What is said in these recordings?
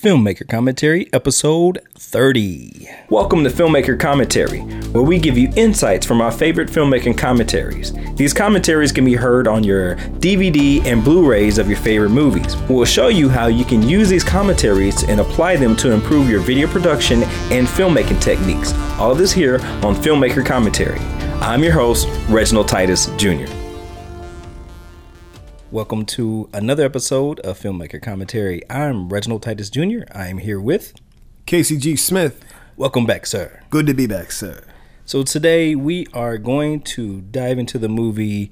Filmmaker Commentary, episode 30. Welcome to Filmmaker Commentary, where we give you insights from our favorite filmmaking commentaries. These commentaries can be heard on your DVD and Blu rays of your favorite movies. We'll show you how you can use these commentaries and apply them to improve your video production and filmmaking techniques. All of this here on Filmmaker Commentary. I'm your host, Reginald Titus Jr. Welcome to another episode of Filmmaker Commentary. I'm Reginald Titus Jr. I am here with KCG Smith. Welcome back, sir. Good to be back, sir. So today we are going to dive into the movie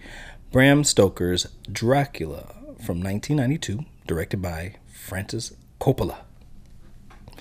Bram Stoker's Dracula from 1992, directed by Francis Coppola.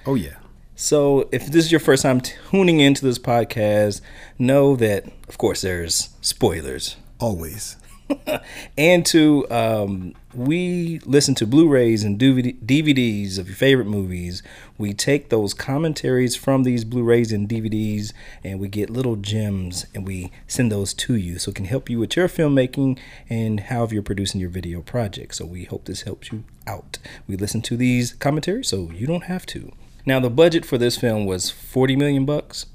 Oh yeah. So if this is your first time tuning into this podcast, know that of course there's spoilers. Always. and to um, we listen to Blu-rays and DVD, DVDs of your favorite movies. We take those commentaries from these Blu-rays and DVDs, and we get little gems, and we send those to you, so it can help you with your filmmaking and how you're producing your video project. So we hope this helps you out. We listen to these commentaries, so you don't have to. Now the budget for this film was 40 million bucks.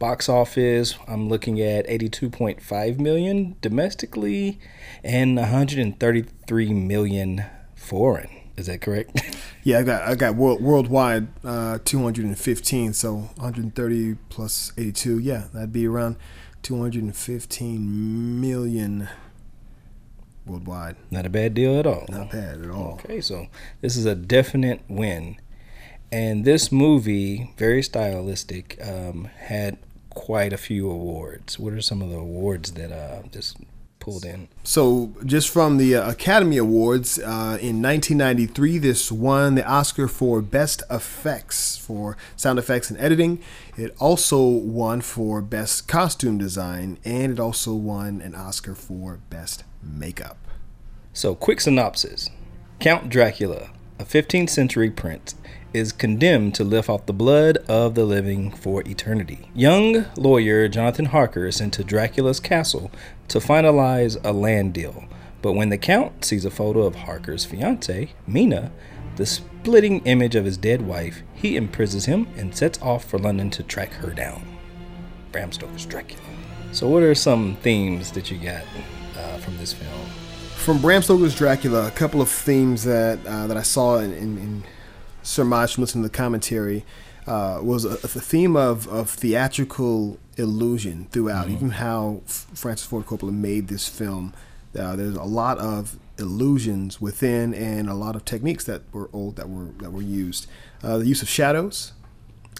Box office, I'm looking at 82.5 million domestically and 133 million foreign. Is that correct? Yeah, I got I got world, worldwide uh, 215, so 130 plus 82. Yeah, that'd be around 215 million worldwide. Not a bad deal at all. Not bad at all. Okay, so this is a definite win. And this movie, very stylistic, um, had quite a few awards. What are some of the awards that uh, just pulled in? So, just from the uh, Academy Awards uh, in 1993, this won the Oscar for Best Effects for sound effects and editing. It also won for Best Costume Design, and it also won an Oscar for Best Makeup. So, quick synopsis Count Dracula, a 15th century prince, is condemned to live off the blood of the living for eternity. Young lawyer Jonathan Harker is sent to Dracula's castle to finalize a land deal. But when the Count sees a photo of Harker's fiancee, Mina, the splitting image of his dead wife, he imprisons him and sets off for London to track her down. Bram Stoker's Dracula. So, what are some themes that you got uh, from this film? From Bram Stoker's Dracula, a couple of themes that uh, that I saw in, in, in surmised from listening to the commentary uh, was a, a, theme of, of theatrical illusion throughout. Mm-hmm. Even how Francis Ford Coppola made this film, uh, there's a lot of illusions within, and a lot of techniques that were old that were that were used. Uh, the use of shadows,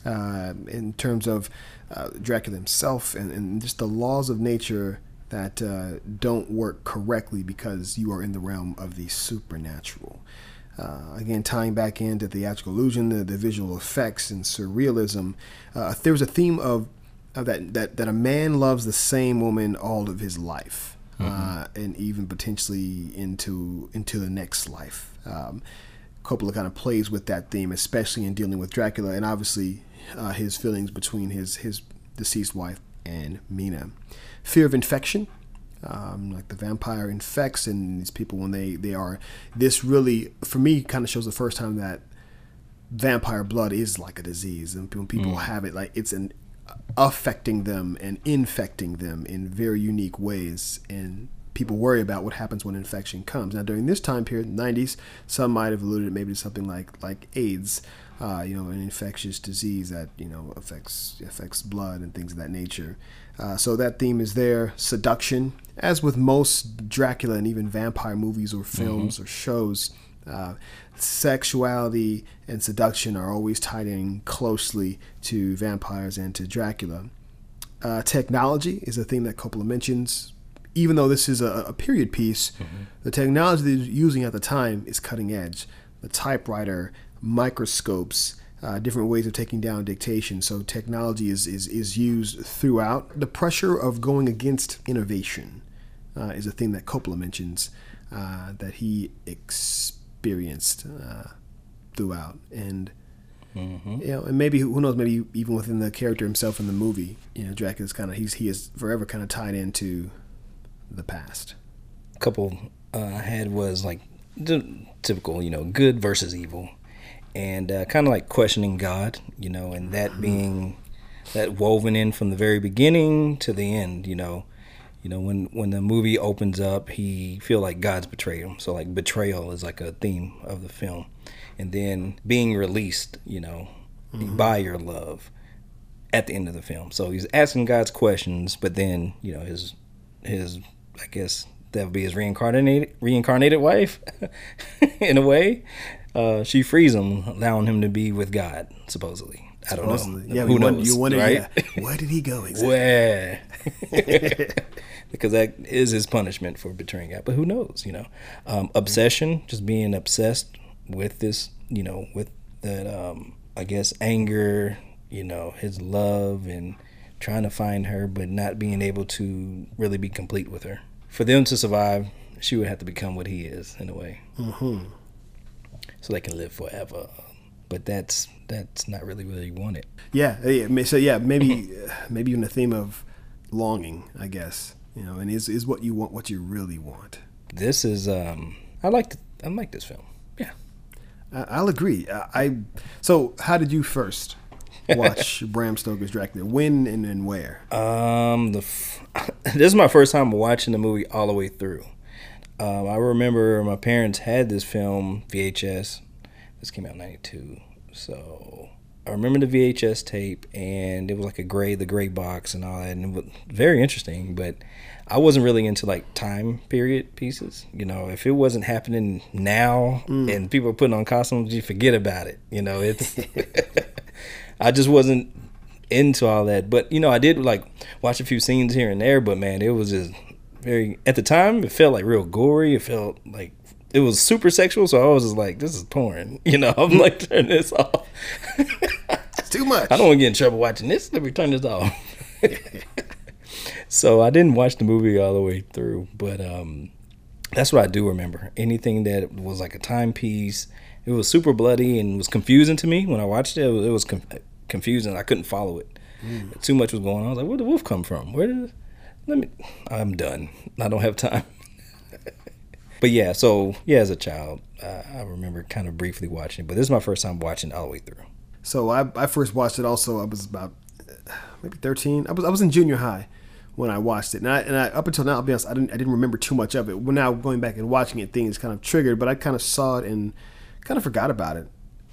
uh, in terms of uh, Dracula himself, and, and just the laws of nature that uh, don't work correctly because you are in the realm of the supernatural. Uh, again, tying back into theatrical illusion, the, the visual effects and surrealism. Uh, there was a theme of, of that, that that a man loves the same woman all of his life, mm-hmm. uh, and even potentially into into the next life. Um, Coppola kind of plays with that theme, especially in dealing with Dracula, and obviously uh, his feelings between his his deceased wife and Mina. Fear of infection um, like the vampire infects and these people when they they are this really for me kind of shows the first time that vampire blood is like a disease. And when people mm. have it like it's an affecting them and infecting them in very unique ways. And people worry about what happens when infection comes. Now during this time period the 90s some might have alluded maybe to something like like aids uh, you know an infectious disease that you know affects affects blood and things of that nature uh, so that theme is there. Seduction, as with most Dracula and even vampire movies or films mm-hmm. or shows, uh, sexuality and seduction are always tied in closely to vampires and to Dracula. Uh, technology is a theme that Coppola mentions. Even though this is a, a period piece, mm-hmm. the technology they're using at the time is cutting edge. The typewriter, microscopes, uh, different ways of taking down dictation. So technology is, is, is used throughout. The pressure of going against innovation uh, is a thing that Coppola mentions uh, that he experienced uh, throughout. And mm-hmm. you know, and maybe who knows, maybe even within the character himself in the movie, you know, Dracula's kind of he's he is forever kind of tied into the past. A couple uh, I had was like the typical, you know, good versus evil and uh, kind of like questioning God, you know, and that being that woven in from the very beginning to the end, you know. You know, when when the movie opens up, he feel like God's betrayed him. So like betrayal is like a theme of the film, and then being released, you know, mm-hmm. by your love at the end of the film. So he's asking God's questions, but then you know his his I guess that would be his reincarnated reincarnated wife, in a way. Uh, she frees him, allowing him to be with God, supposedly. I don't supposedly. know. Yeah, who knows? You wonder, right? Yeah. Where did he go exactly? Where? because that is his punishment for betraying God. But who knows? You know, um, obsession, just being obsessed with this. You know, with that. Um, I guess anger. You know, his love and trying to find her, but not being able to really be complete with her. For them to survive, she would have to become what he is in a way, mm-hmm. So they can live forever. But that's that's not really what you wanted. Yeah, yeah. So yeah, maybe maybe even the theme of longing, I guess. You know, and is is what you want what you really want. This is um, I like I like this film. Yeah, I'll agree. I, I so how did you first watch Bram Stoker's Dracula? When and then where? Um, the f- this is my first time watching the movie all the way through. Um, I remember my parents had this film VHS. This came out in '92, so I remember the VHS tape, and it was like a gray, the gray box and all that, and it was very interesting. But I wasn't really into like time period pieces. You know, if it wasn't happening now mm. and people are putting on costumes, you forget about it. You know, it's I just wasn't into all that. But you know, I did like watch a few scenes here and there. But man, it was just very at the time. It felt like real gory. It felt like it was super sexual. So I was just like, this is porn. You know, I'm like, turn this off. it's too much. I don't want to get in trouble watching this. Let me turn this off. so I didn't watch the movie all the way through, but um, that's what I do remember. Anything that was like a timepiece. It was super bloody and was confusing to me when I watched it. It was, it was com- confusing. I couldn't follow it. Mm. Too much was going on. I was like, "Where did the wolf come from? Where did?" Let me. I'm done. I don't have time. but yeah, so yeah, as a child, uh, I remember kind of briefly watching it. But this is my first time watching all the way through. So I, I first watched it. Also, I was about uh, maybe 13. I was I was in junior high when I watched it, and I, and I, up until now, I'll be honest, I didn't I didn't remember too much of it. When now going back and watching it, things kind of triggered, but I kind of saw it and kind of forgot about it.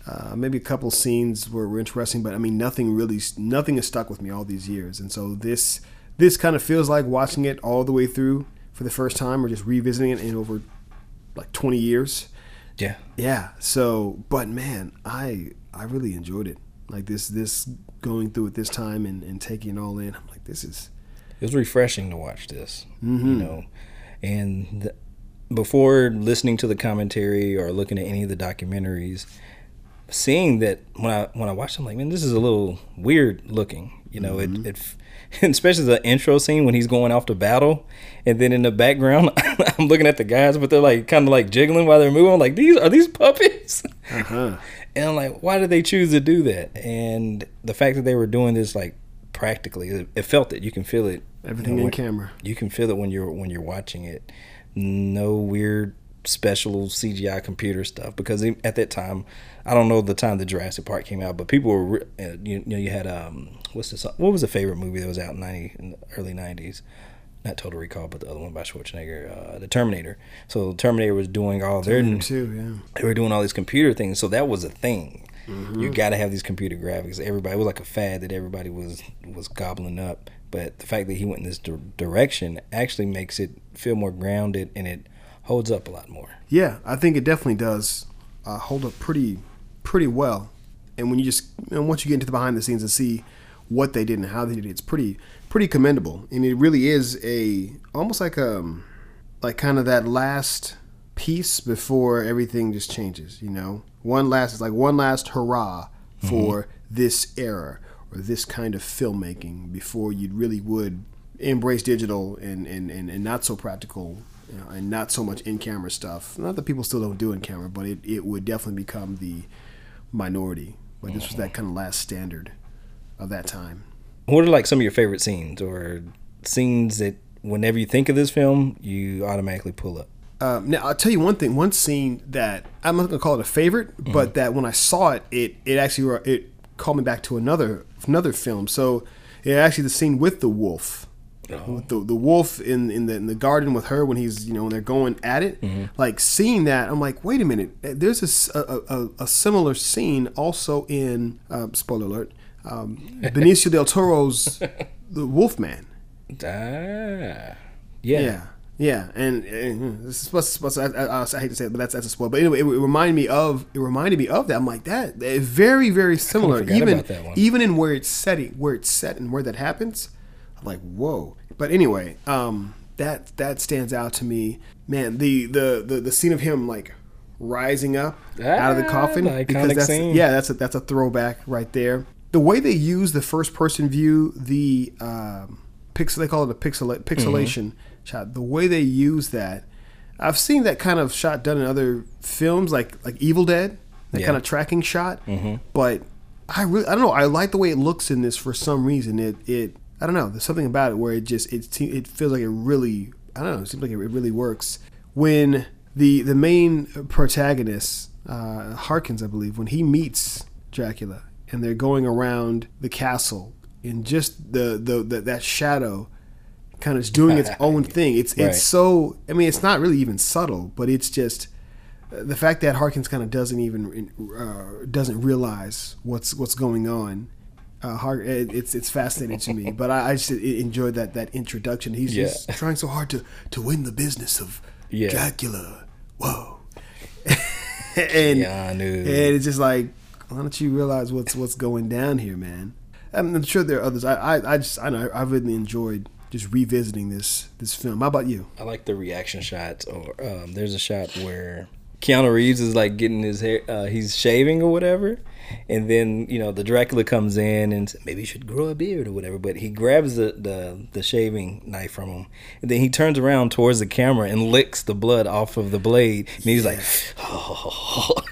Uh, maybe a couple scenes were, were interesting, but I mean, nothing really, nothing has stuck with me all these years. And so this, this kind of feels like watching it all the way through for the first time, or just revisiting it in over like 20 years. Yeah. Yeah. So, but man, I, I really enjoyed it. Like this, this going through it this time and, and taking it all in. I'm like, this is. It was refreshing to watch this, mm-hmm. you know, and the, before listening to the commentary or looking at any of the documentaries, seeing that when I when I watched, I'm like, man, this is a little weird looking. You know, mm-hmm. it, it especially the intro scene when he's going off to battle, and then in the background, I'm looking at the guys, but they're like kind of like jiggling while they're moving. I'm like, these are these puppets? Uh-huh. and I'm like, why did they choose to do that? And the fact that they were doing this like practically, it, it felt it. You can feel it. Everything you know, in camera. You can feel it when you're when you're watching it. No weird special CGI computer stuff because at that time, I don't know the time the Jurassic Park came out, but people were uh, you, know you had um what's this what was the favorite movie that was out in ninety in the early nineties. Not Total Recall, but the other one by Schwarzenegger, uh, the Terminator. So the Terminator was doing all their too, yeah. They were doing all these computer things, so that was a thing. Mm-hmm. You got to have these computer graphics. Everybody it was like a fad that everybody was was gobbling up. But the fact that he went in this di- direction actually makes it feel more grounded and it holds up a lot more. Yeah, I think it definitely does uh, hold up pretty pretty well. And when you just you know, once you get into the behind the scenes and see what they did and how they did it, it's pretty pretty commendable. And it really is a almost like a um, like kind of that last piece before everything just changes. You know, one last it's like one last hurrah for mm-hmm. this era or this kind of filmmaking before you really would embrace digital and, and, and, and not so practical you know, and not so much in camera stuff. Not that people still don't do in camera, but it, it would definitely become the minority. But this was that kind of last standard of that time. What are like some of your favorite scenes or scenes that whenever you think of this film, you automatically pull up? Um, now I'll tell you one thing. One scene that I'm not gonna call it a favorite, Mm-hmm. but that when I saw it, it it actually it called me back to another another film. So it actually the scene with the wolf. Oh. The the wolf in, in the in the garden with her when he's you know when they're going at it, Mm-hmm. like seeing that I'm like wait a minute there's a a similar scene also in uh, spoiler alert um, Benicio del Toro's The Wolfman Ah, yeah. yeah, yeah, and, and this is supposed, supposed to, I, I, I hate to say it, but that's that's a spoil. But anyway, it, it reminded me of it reminded me of that. I'm like that, eh, very very similar. Even about that one. even in where it's setting, where it's set, and where that happens. I'm like whoa. But anyway, um, that that stands out to me, man. The the the, the scene of him like rising up out of the Ah, coffin the because that's scene. yeah that's a that's a throwback right there. The way they use the first person view, the um, pixel they call it a pixel pixelation shot. The way they use that, I've seen that kind of shot done in other films, like like Evil Dead, that Yeah. kind of tracking shot. But I really I don't know. I like the way it looks in this for some reason. It it I don't know. There's something about it where it just it it feels like it really I don't know. It seems like it, really works when the the main protagonist uh, Harkins, I believe, when he meets Dracula and they're going around the castle and just the the, the that shadow kind of is doing its own thing. It's Right. it's so I mean it's not really even subtle, but it's just uh, the fact that Harkins kind of doesn't even uh, doesn't realize what's what's going on. Uh, Har- it, it's it's fascinating to me, but I, I just enjoyed that that introduction. He's Yeah. just trying so hard to to win the business of Yeah. Dracula. Whoa, and and it's just like, why don't you realize what's what's going down here, man? I'm, I'm sure there are others. I, I, I just I know I really enjoyed just revisiting this this film. How about you? I like the reaction shots. Or um, there's a shot where Keanu Reeves is like getting his hair, uh, he's shaving or whatever, and then you know the Dracula comes in and says, maybe you should grow a beard or whatever. But he grabs the, the the shaving knife from him, and then he turns around towards the camera and licks the blood off of the blade, and he's like, oh.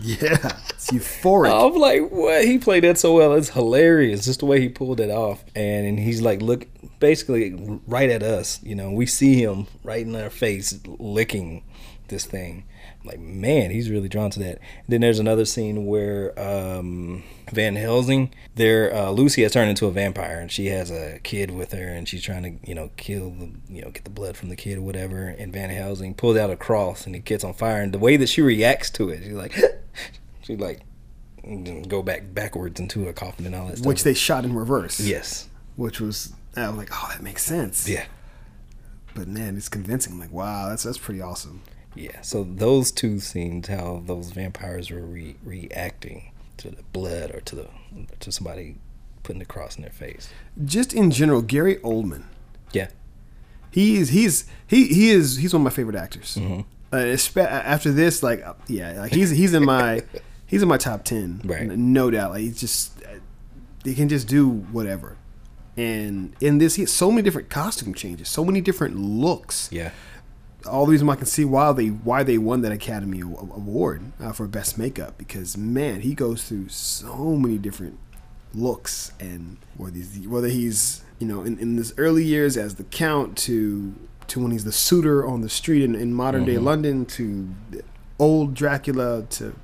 Yeah, it's euphoric. I'm like, what? He played that so well. It's hilarious, just the way he pulled it off. And, and he's like, look, basically right at us. You know, we see him right in our face licking this thing. Like, man, he's really drawn to that. then there's another scene where um, Van Helsing, there, uh, Lucy has turned into a vampire, and she has a kid with her, and she's trying to, you know, kill the, you know, get the blood from the kid or whatever. And Van Helsing pulls out a cross, and it gets on fire. And the way that she reacts to it, she's like, she like go back backwards into a coffin and all that stuff. which they shot in reverse. yes, which was I was like, oh, that makes sense. yeah, but man, it's convincing. I'm like, wow, that's that's pretty awesome. Yeah. So those two scenes, how those vampires were re- reacting to the blood or to the to somebody putting the cross in their face. Just in general, Gary Oldman. Yeah, He is he's he he is he's one of my favorite actors. Mm-hmm. Uh, after this, like uh, yeah, like he's he's in my he's in my top ten, Right. No doubt. Like he's just uh, he can just do whatever. And in this, he has so many different costume changes, so many different looks. yeah, all the reason why I can see why they why they won that Academy Award uh, for best makeup because man, he goes through so many different looks and whether he's, whether he's you know in, in his early years as the Count to to when he's the suitor on the street in, in modern day London to old Dracula to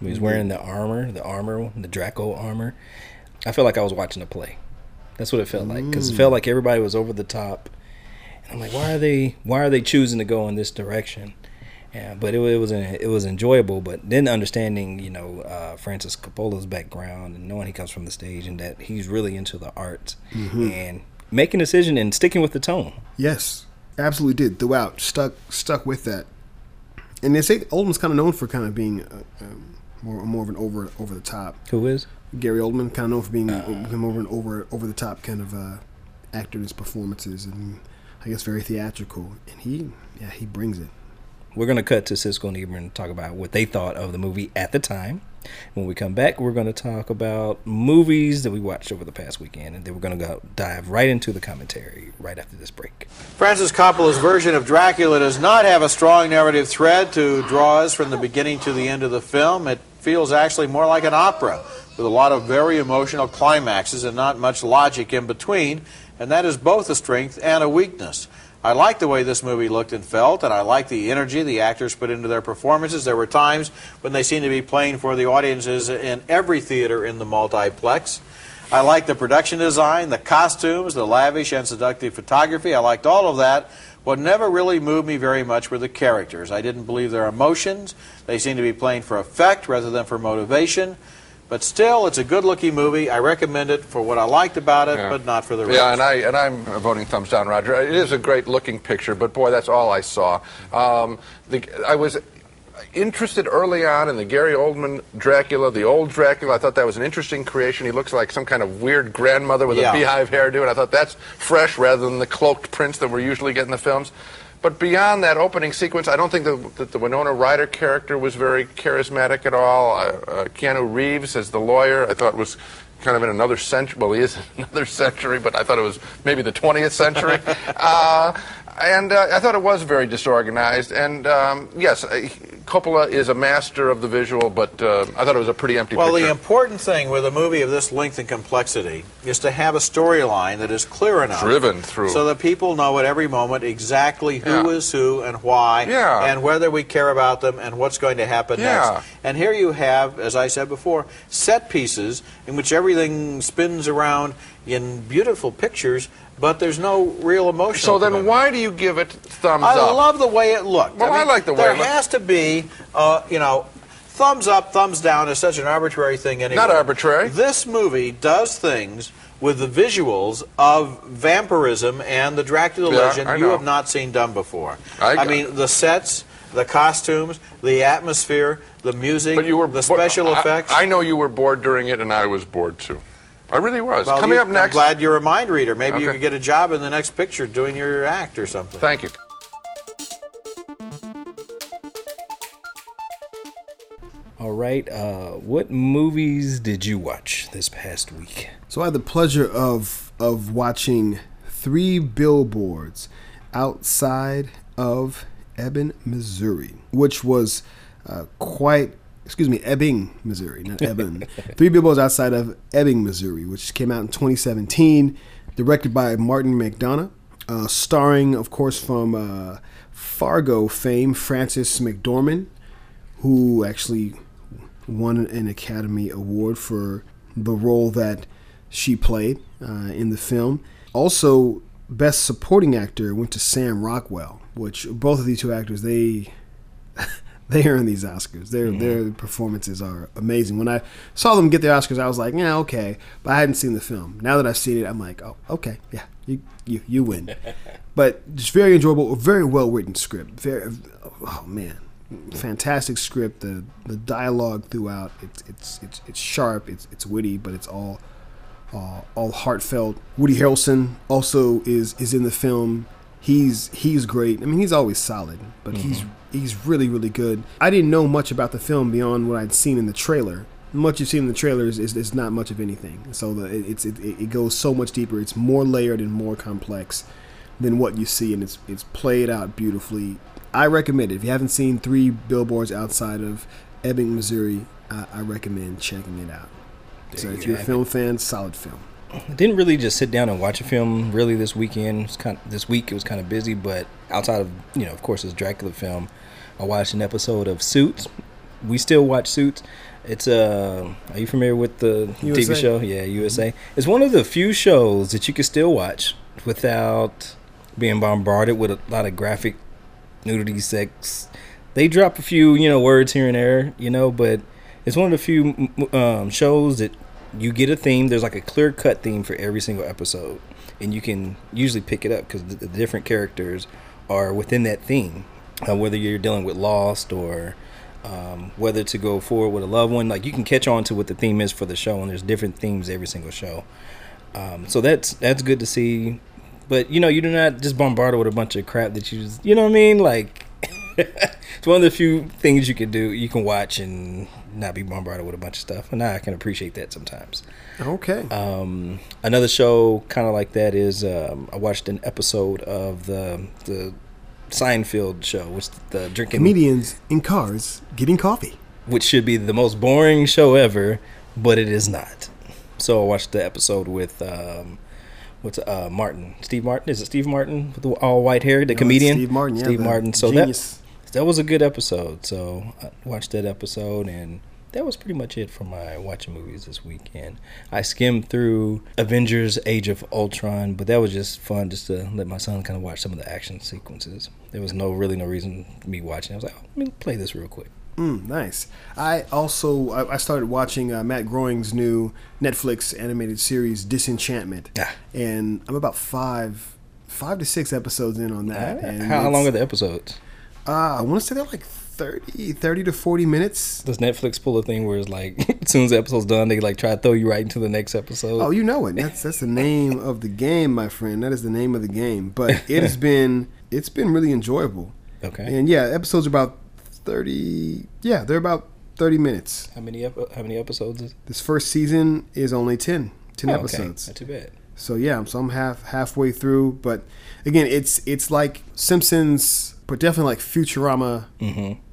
He was wearing the armor, the armor, the Draco armor. I felt like I was watching a play. That's what it felt like because it felt like everybody was over the top. I'm like, why are they? Why are they choosing to go in this direction? Yeah, but it, it was it was enjoyable. But then understanding, you know, uh, Francis Coppola's background and knowing he comes from the stage and that he's really into the arts and making a decision and sticking with the tone. yes, absolutely did throughout stuck stuck with that. And they say Oldman's kind of known for kind of being uh, um, more more of an over over the top. Who is? Gary Oldman, kind of known for being Uh. him over and over over the top kind of uh, actor in his performances, and I guess very theatrical. And he, yeah, he brings it. We're going to cut to Siskel and Ebert and talk about what they thought of the movie at the time. When we come back, we're going to talk about movies that we watched over the past weekend, and then we're going to go dive right into the commentary right after this break. Francis Coppola's version of Dracula does not have a strong narrative thread to draw us from the beginning to the end of the film. It feels actually more like an opera with a lot of very emotional climaxes and not much logic in between, and that is both a strength and a weakness. I like the way this movie looked and felt, and I like the energy the actors put into their performances. There were times when they seemed to be playing for the audiences in every theater in the multiplex. I liked the production design, the costumes, the lavish and seductive photography. I liked all of that. What never really moved me very much were the characters. I didn't believe their emotions. They seemed to be playing for effect rather than for motivation. But still, it's a good-looking movie. I recommend it for what I liked about it, Yeah. but not for the rest. Yeah, and I and I'm voting thumbs down, Roger. It is a great looking picture, but boy, that's all I saw. Um, the, I was interested early on in the Gary Oldman Dracula, the old Dracula. I thought that was an interesting creation. He looks like some kind of weird grandmother with Yeah. a beehive hairdo, and I thought that's fresh rather than the cloaked prince that we're usually getting in the films. But beyond that opening sequence, I don't think that, that the Winona Ryder character was very charismatic at all. Uh, uh, Keanu Reeves as the lawyer, I thought was kind of in another century. Well, he is in another century, but I thought it was maybe the 20th century. uh, and uh, I thought it was very disorganized. And um, yes, uh, Coppola is a master of the visual, but uh, I thought it was a pretty empty Well, picture. the important thing with a movie of this length and complexity is to have a storyline that is clear enough, Driven through. so that people know at every moment exactly who is Yeah. who and why, Yeah. and whether we care about them and what's going to happen Yeah. next. And here you have, as I said before, set pieces in which everything spins around in beautiful pictures, but there's no real emotion. so then why do you give it thumbs I up? I love the way it looked. Well, I like the way there it looked. There has to be, uh, you know, thumbs up, thumbs down is such an arbitrary thing anyway. Not arbitrary. This movie does things with the visuals of vampirism and the Dracula Yeah, legend you have not seen done before. I- I mean, the sets, the costumes, the atmosphere, the music, But you were the special I- effects. I, know you were bored during it, and I was bored too. I really was. Well, Coming you- up next. I'm glad you're a mind reader. Maybe you could get a job in the next picture doing your act or something. Thank you. All right. Uh, what movies did you watch this past week? So I had the pleasure of of watching three billboards outside of Ebbing, Missouri, which was uh, quite. Excuse me, Ebbing, Missouri, not Ebbing. three billboards outside of Ebbing, Missouri, which came out in 2017, directed by Martin McDonagh, uh, starring, of course, from uh, Fargo fame, Frances McDormand, who actually won an Academy Award for the role that she played uh, in the film. Also, Best Supporting Actor went to Sam Rockwell, which both of these two actors they they earn these Oscars. Their their performances are amazing. When I saw them get their Oscars, I was like, yeah, okay, but I hadn't seen the film. Now that I've seen it, I'm like, oh, okay, yeah, you you you win. but just very enjoyable, very well written script. Very, oh man, fantastic script. The the dialogue throughout, it's it's it's, it's sharp. It's it's witty, but it's all uh, all heartfelt. Woody Harrelson also is is in the film. He's he's great. I mean, he's always solid, but he's he's really really good. I didn't know much about the film beyond what I'd seen in the trailer. Much you've seen in the trailers is, is not much of anything. So the, it, it's it, it goes so much deeper. It's more layered and more complex than what you see, and it's it's played out beautifully. I recommend it. If you haven't seen Three Billboards Outside of Ebbing, Missouri, uh, I recommend checking it out. So if you you're a film fan, solid film. I didn't really just sit down and watch a film really this weekend. It's kind of, this week it was kind of busy, but outside of you know, of course, this Dracula film, I watched an episode of Suits. We still watch Suits. It's uh, are you familiar with the USA. TV show? Yeah, USA. It's one of the few shows that you can still watch without being bombarded with a lot of graphic nudity, sex. They drop a few, you know, words here and there, you know, but it's one of the few um, shows that you get a theme. There's like a clear cut theme for every single episode, and you can usually pick it up because the, the different characters are within that theme. Uh, whether you're dealing with lost or um, whether to go forward with a loved one, like you can catch on to what the theme is for the show, and there's different themes every single show. Um, so that's that's good to see. But you know, you do not just bombarded with a bunch of crap that you just, you know what I mean? Like, it's one of the few things you can do. You can watch and not be bombarded with a bunch of stuff, and I can appreciate that sometimes. Okay. Um, another show kind of like that is um, I watched an episode of the the Seinfeld show, which the drinking, Comedians in cars getting coffee. which should be the most boring show ever, but it is not. So I watched the episode with um, what's uh Martin? Steve Martin? Is it Steve Martin with the all white hair, the No, comedian? Steve Martin, yeah, Steve Martin. So genius. that that was a good episode. So I watched that episode and that was pretty much it for my watching movies this weekend. I skimmed through Avengers: Age of Ultron, but that was just fun just to let my son kind of watch some of the action sequences. There was no really no reason for me watching. I was like, oh, let me play this real quick. Mm, nice. I also I, started watching uh, Matt Groening's new Netflix animated series Disenchantment, Ah. and I'm about five five to six episodes in on that. And How, how long are the episodes? Uh, I want to say they're like 30, 30 to forty minutes. Does Netflix pull a thing where it's like, as soon as the episode's done, they like try to throw you right into the next episode? Oh, you know it. That's that's the name of the game, my friend. That is the name of the game. But it has been it's been really enjoyable. okay. And yeah, episodes are about thirty. Yeah, they're about thirty minutes. how many ep- how many episodes is? This first season is only 10, 10 Oh, okay. episodes. Not too bad. So yeah, so I'm half halfway through. But again, it's it's like Simpsons, but definitely like Futurama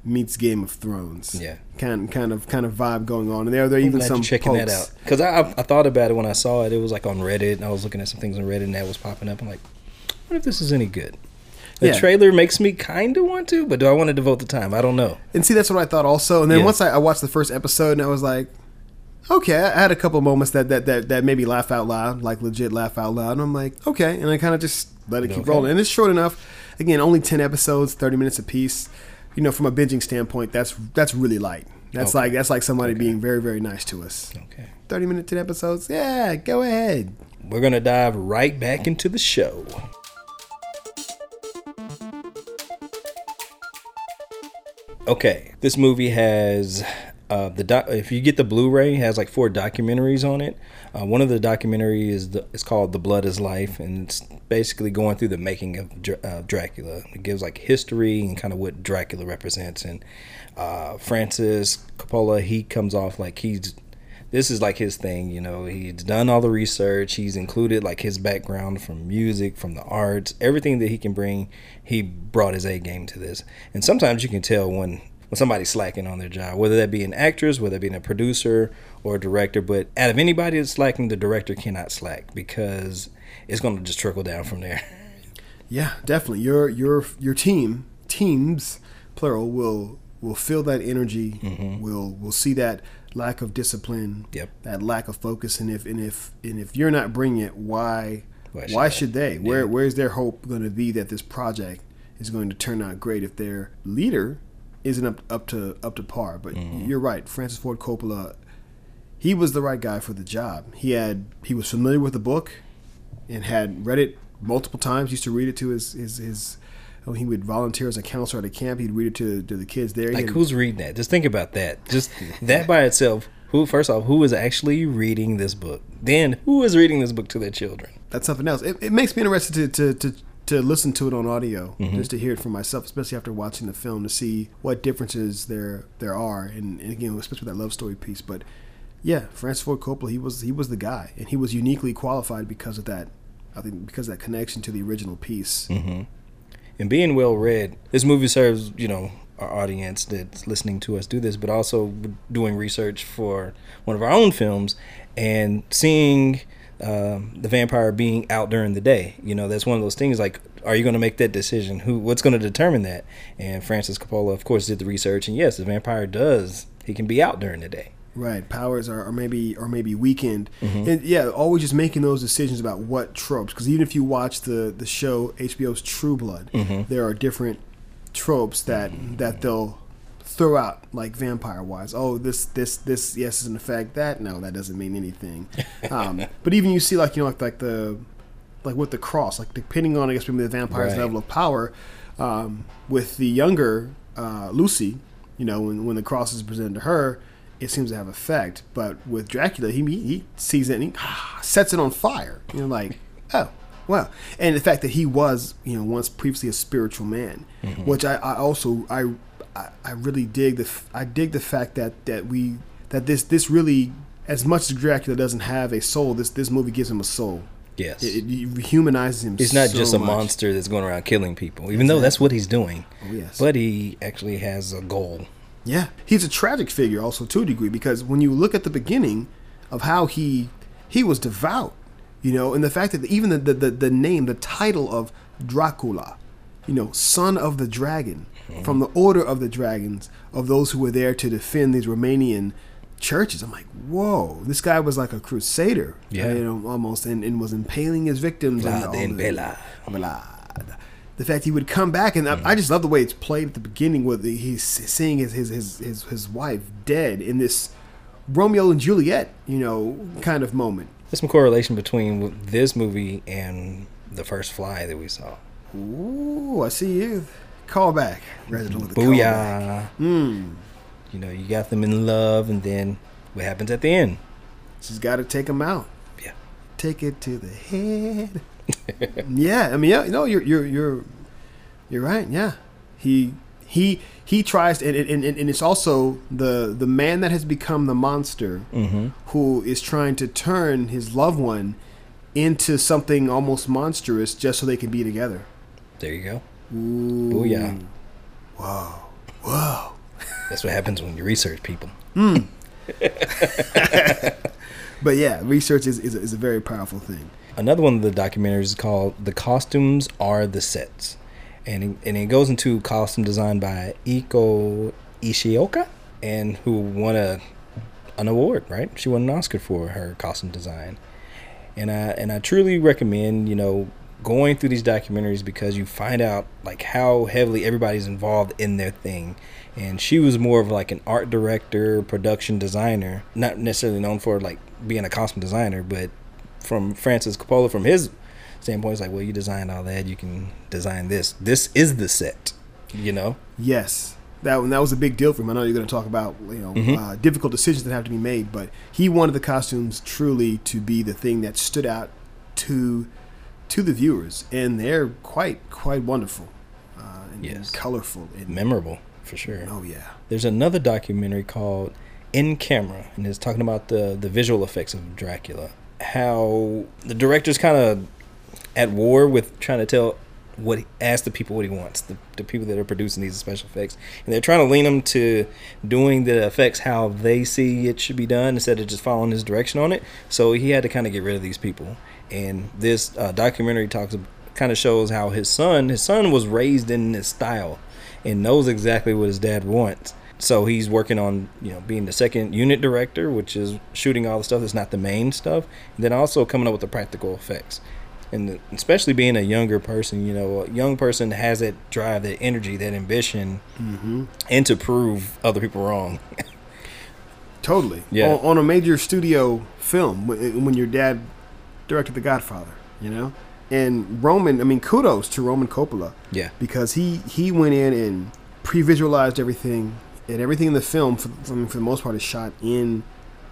meets Game of Thrones. Mm-hmm. Yeah. kind kind of kind of vibe going on. And there there are even some checking that out because I, I I thought about it when I saw it. It was like on Reddit, and I was looking at some things on Reddit, and that was popping up. I'm like, what if this is any good? The Yeah. trailer makes me kind of want to, but do I want to devote the time? I don't know. And see, that's what I thought also. And then Yeah. once I, I watched the first episode, and I was like, okay, I had a couple moments that that that, that made me laugh out loud, like legit laugh out loud. And I'm like, okay, and I kind of just let it keep rolling. And it's short enough. Again, only ten episodes, thirty minutes apiece. You know, from a binging standpoint, that's that's really light. That's Okay. like that's like somebody being very very nice to us. Okay, Thirty minute ten episodes, yeah, go ahead. we're gonna dive right back into the show. Okay, this movie has uh, the doc- if you get the Blu-ray, it has like four documentaries on it. Uh, one of the documentary is the, it's called "The Blood Is Life," and it's basically going through the making of Dr- uh, Dracula. It gives like history and kind of what Dracula represents. And uh, Francis Coppola, he comes off like he's this is like his thing, you know. He's done all the research. He's included like his background from music, from the arts, everything that he can bring. He brought his A game to this, and sometimes you can tell when when somebody's slacking on their job, whether that be an actress, whether it be a producer or a director. But out of anybody that's slacking, the director cannot slack because it's going to just trickle down from there. Yeah, definitely. Your your your team teams plural will will feel that energy. Mm-hmm. Will will see that lack of discipline. Yep. That lack of focus. And if and if and if you're not bringing it, why Why why should should, I? they? Where where's their hope going to be that this project is going to turn out great if their leader isn't up up to up to par? But mm-hmm. you're right, Francis Ford Coppola. He was the right guy for the job. He had he was familiar with the book and had read it multiple times. Used to read it to his his his. Oh, he would volunteer as a counselor at a camp, he'd read it to to the kids there. He Like had- who's reading that? Just think about that. Just that by itself. Who first off, who is actually reading this book? Then who is reading this book to their children? that's something else. It, it makes me interested to, to, to, to listen to it on audio, mm-hmm. just to hear it for myself, especially after watching the film, to see what differences there there are, and, and again, especially with that love story piece. But yeah, Francis Ford Coppola, he was he was the guy, and he was uniquely qualified because of that. I think because of that connection to the original piece. Mm-hmm. and being well read, this movie serves you know our audience that's listening to us do this, but also doing research for one of our own films and seeing um, the vampire being out during the day. You know, that's one of those things. Like, are you going to make that decision? Who? What's going to determine that? And Francis Coppola, of course, did the research, and yes, the vampire does. He can be out during the day. Right, powers are, or maybe or maybe weakened, and yeah, always just making those decisions about what tropes. Because even if you watch the the show HBO's True Blood, there are different tropes that that they'll throw out like vampire wise. Oh, this this this yes is an effect. That no, that doesn't mean anything. um, but even you see like you know like like the like with the cross, like depending on I guess maybe the vampire's Right. level of power, um, with the younger uh, Lucy, you know when when the cross is presented to her, it seems to have effect. But with Dracula, he he sees it and he sets it on fire. You know, like oh wow, and the fact that he was you know once previously a spiritual man, which I, I also I, I I really dig the I dig the fact that that we that this this really as much as Dracula doesn't have a soul, this this movie gives him a soul. Yes. It, it humanizes him. He's not so just a much. monster that's going around killing people, even though that's what he's doing. Oh, yes. But he actually has a goal. Yeah, he's a tragic figure also to a degree because when you look at the beginning of how he he was devout You know, and the fact that even the, the, the, the name, the title of Dracula, you know, son of the dragon, from the order of the dragons, of those who were there to defend these Romanian churches. I'm like, whoa, this guy was like a crusader, Yeah. you know, almost, and, and was impaling his victims. all and the- Bela. Vlad. The fact he would come back, and I, mm. I just love the way it's played at the beginning, with the, he's seeing his, his his his his wife dead in this Romeo and Juliet, you know, kind of moment. There's some correlation between this movie and the first Fly that we saw. Ooh, I see you. Call back, Resident with the callback. Booyah! You know, you got them in love, and then what happens at the end? She's got to take him out. Yeah. Take it to the head. yeah, I mean, yeah, no, you're you're you're you're right. Yeah, he he he tries, and and, and, and it's also the the man that has become the monster mm-hmm. who is trying to turn his loved one into something almost monstrous just so they can be together. There you go. Ooh. Booyah! Whoa. Whoa. That's what happens when you research people. Hmm. But yeah, research is, is, a, is a very powerful thing. Another one of the documentaries is called "The Costumes Are the Sets," and it, and it goes into costume design by Eiko Ishioka, and who won a an award. Right, she won an Oscar for her costume design, and I and I truly recommend you know going through these documentaries because you find out like how heavily everybody's involved in their thing. And she was more of like an art director, production designer, not necessarily known for like being a costume designer, but from Francis Coppola, from his standpoint, it's like, well, you designed all that, you can design this. This is the set, you know. Yes, that that was a big deal for him. I know you're going to talk about you know uh, difficult decisions that have to be made, but he wanted the costumes truly to be the thing that stood out to to the viewers, and they're quite quite wonderful, uh, and, Yes. colorful, and Memorable for sure. oh yeah, There's another documentary called In Camera, and it's talking about the the visual effects of Dracula. How the director's kind of at war with trying to tell what he, ask the people what he wants, the, the people that are producing these special effects, and they're trying to lean them to doing the effects how they see it should be done instead of just following his direction on it. So he had to kind of get rid of these people. And this uh, documentary talks kind of shows how his son, his son was raised in this style and knows exactly what his dad wants. So he's working on, you know, being the second unit director, which is shooting all the stuff that's not the main stuff, and then also coming up with the practical effects. And especially being a younger person, you know, a young person has that drive, that energy, that ambition, and to prove other people wrong. totally. Yeah. on, on a major studio film when, when your dad directed The Godfather, you know, and Roman. I mean, kudos to Roman Coppola. yeah, because he he went in and pre-visualized everything and everything in the film for, for, for the most part is shot in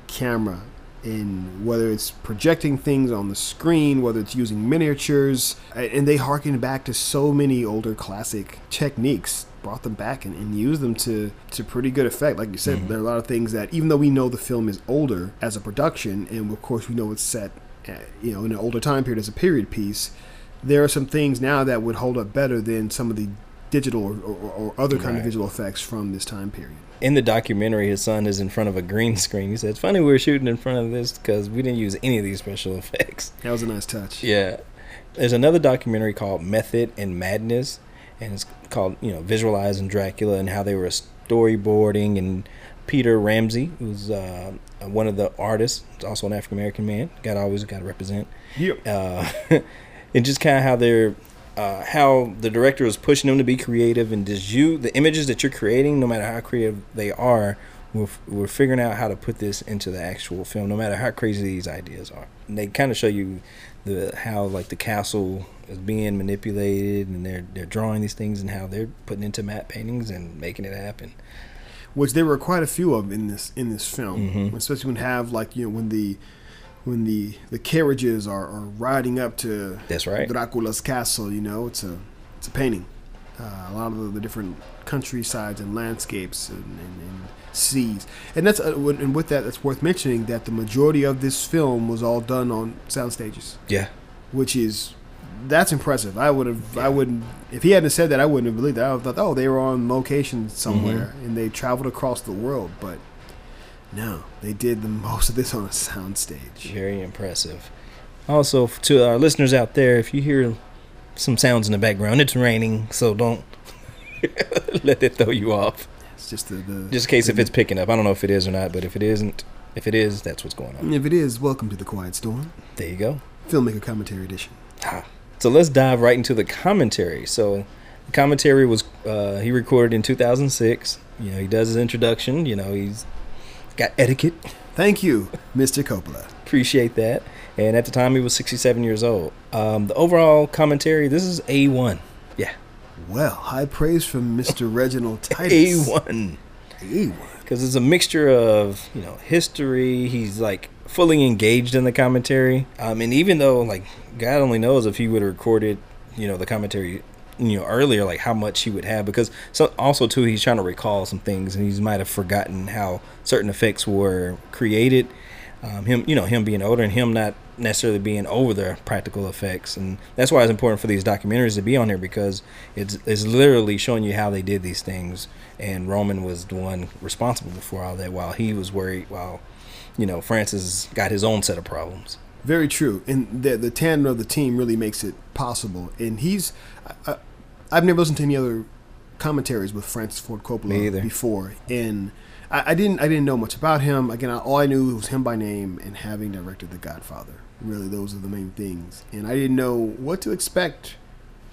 camera and whether it's projecting things on the screen whether it's using miniatures and they harken back to so many older classic techniques brought them back and, and used them to to pretty good effect like you said mm-hmm. there are a lot of things that even though we know the film is older as a production and of course we know it's set you know in an older time period as a period piece there are some things now that would hold up better than some of the digital or, or, or other kind of visual effects from this time period. in the documentary, his son is in front of a green screen. He said, "It's funny we were shooting in front of this because we didn't use any of these special effects." That was a nice touch. Yeah. There's another documentary called Method and Madness, and it's called, you know, Visualizing Dracula and how they were storyboarding. And Peter Ramsey, who's uh, one of the artists, is also an African American man. Got always got to represent. Yep. Uh, and just kind of how they're. Uh, how the director is pushing them to be creative and just you the images that you're creating no matter how creative they are we're, we're figuring out how to put this into the actual film no matter how crazy these ideas are and they kind of show you the how like the castle is being manipulated and they're they're drawing these things and how they're putting into matte paintings and making it happen Which there were quite a few of in this in this film, Mm-hmm. especially when have like you know when the when the the carriages are, are riding up to That's right. Dracula's castle. You know, it's a it's a painting. Uh, a lot of the, the different countrysides and landscapes and, and, and seas, and that's uh, with- and with that, it's worth mentioning that the majority of this film was all done on sound stages. yeah which is that's impressive. I would have, I wouldn't, if he hadn't said that, I wouldn't have believed that. I would have thought, oh, they were on location somewhere mm-hmm. and they traveled across the world, but no, they did the most of this on a soundstage. very impressive Also, to our listeners out there, if you hear some sounds in the background, it's raining, so don't let it throw you off. It's just the, the Just in case if it's picking up. I don't know if it is or not, but if it isn't, if it is, that's what's going on. If it is, welcome to the Quiet Storm, There you go. filmmaker commentary edition. So let's dive right into the commentary. So the commentary was uh, he recorded in 2006. You know, he does his introduction. You know, he's got etiquette. Thank you, Mr. Coppola. Appreciate that. And at the time, he was 67 years old. Um, the overall commentary, this is A1. Yeah, Well, high praise from Mr. Reginald Titus. A1. A1. Because it's a mixture of, you know, history. He's like fully engaged in the commentary. Um, and even though, like, God only knows if he would have recorded, you know, the commentary, you know, earlier, like how much he would have. Because so also, too, he's trying to recall some things and he might have forgotten how certain effects were created. Um, him, you know, him being older and him not necessarily being over the practical effects, and that's why it's important for these documentaries to be on here because it's it's literally showing you how they did these things. And Roman was the one responsible for all that, while he was worried, while you know Francis got his own set of problems. Very true, and the the tandem of the team really makes it possible. And he's, I, I've never listened to any other commentaries with Francis Ford Coppola before, and I, I didn't I didn't know much about him. Again, I, all I knew was him by name and having directed The Godfather. Really, those are the main things, and I didn't know what to expect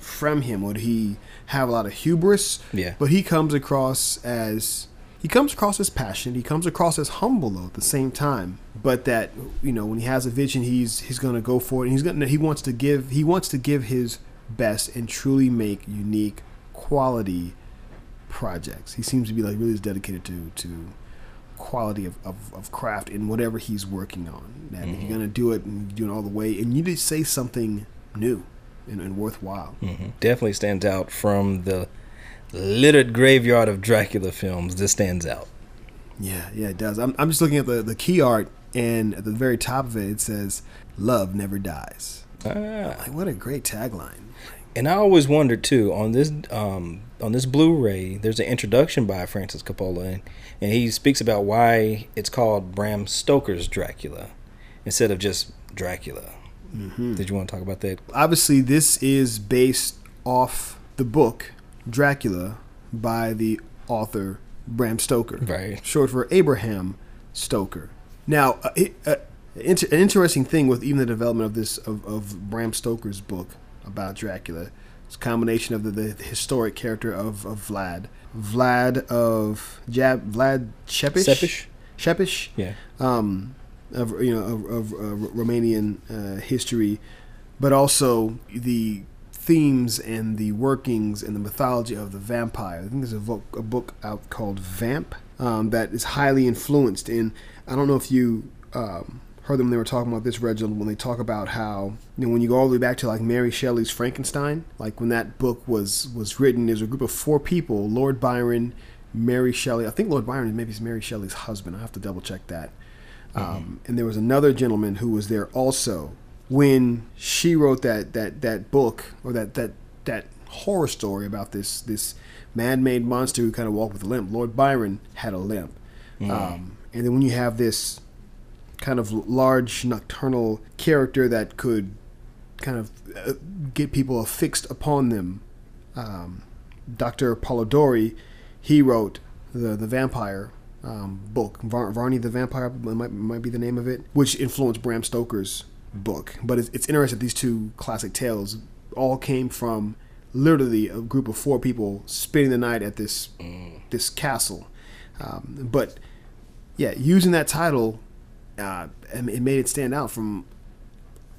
from him. Would he have a lot of hubris? Yeah. but he comes across as he comes across as passionate. He comes across as humble though at the same time. But that you know when he has a vision, he's he's gonna go for it. And he's gonna he wants to give he wants to give his best and truly make unique quality projects. He seems to be like really dedicated to to quality of, of, of craft in whatever he's working on. That if you're mm-hmm. gonna do it and do it all the way, and you need to say something new and, and worthwhile. Definitely stands out from the littered graveyard of Dracula films. This stands out. Yeah, yeah, it does. I'm, I'm just looking at the, the key art, and at the very top of it, it says, Love never dies. Ah. Like, what a great tagline. And I always wondered too on this um, on this Blu-ray. There's an introduction by Francis Coppola, and, and he speaks about why it's called Bram Stoker's Dracula instead of just Dracula. Did you want to talk about that? Obviously, this is based off the book Dracula by the author Bram Stoker. Right. Short for Abraham Stoker. Now, uh, it, uh, inter- an interesting thing with even the development of this, of, of Bram Stoker's book about Dracula, it's a combination of the, the historic character of, of Vlad. Vlad of Jab, Vlad Shepish? Sepish? Shepish? Yeah. um, of you know of, of uh, Romanian uh, history, but also the themes and the workings and the mythology of the vampire. I think there's a, vo- a book out called Vamp um, that is highly influenced. And I don't know if you um, heard them. when They were talking about this, Reginald, when they talk about how you know when you go all the way back to like Mary Shelley's Frankenstein, like when that book was was written, there's a group of four people: Lord Byron. Mary Shelley. I think Lord Byron maybe is Mary Shelley's husband. I have to double check that. Um, and there was another gentleman who was there also when she wrote that that that book or that that that horror story about this this man-made monster who kind of walked with a limp. Lord Byron had a limp, um, and then when you have this kind of large nocturnal character that could kind of uh, get people affixed upon them. Um, Dr. Polidori, he wrote the the vampire um, book, Var- Varney the Vampire might, might be the name of it, which influenced Bram Stoker's book. But it's, it's interesting that these two classic tales all came from literally a group of four people spending the night at this this castle. Um, but yeah, using that title, uh, it made it stand out from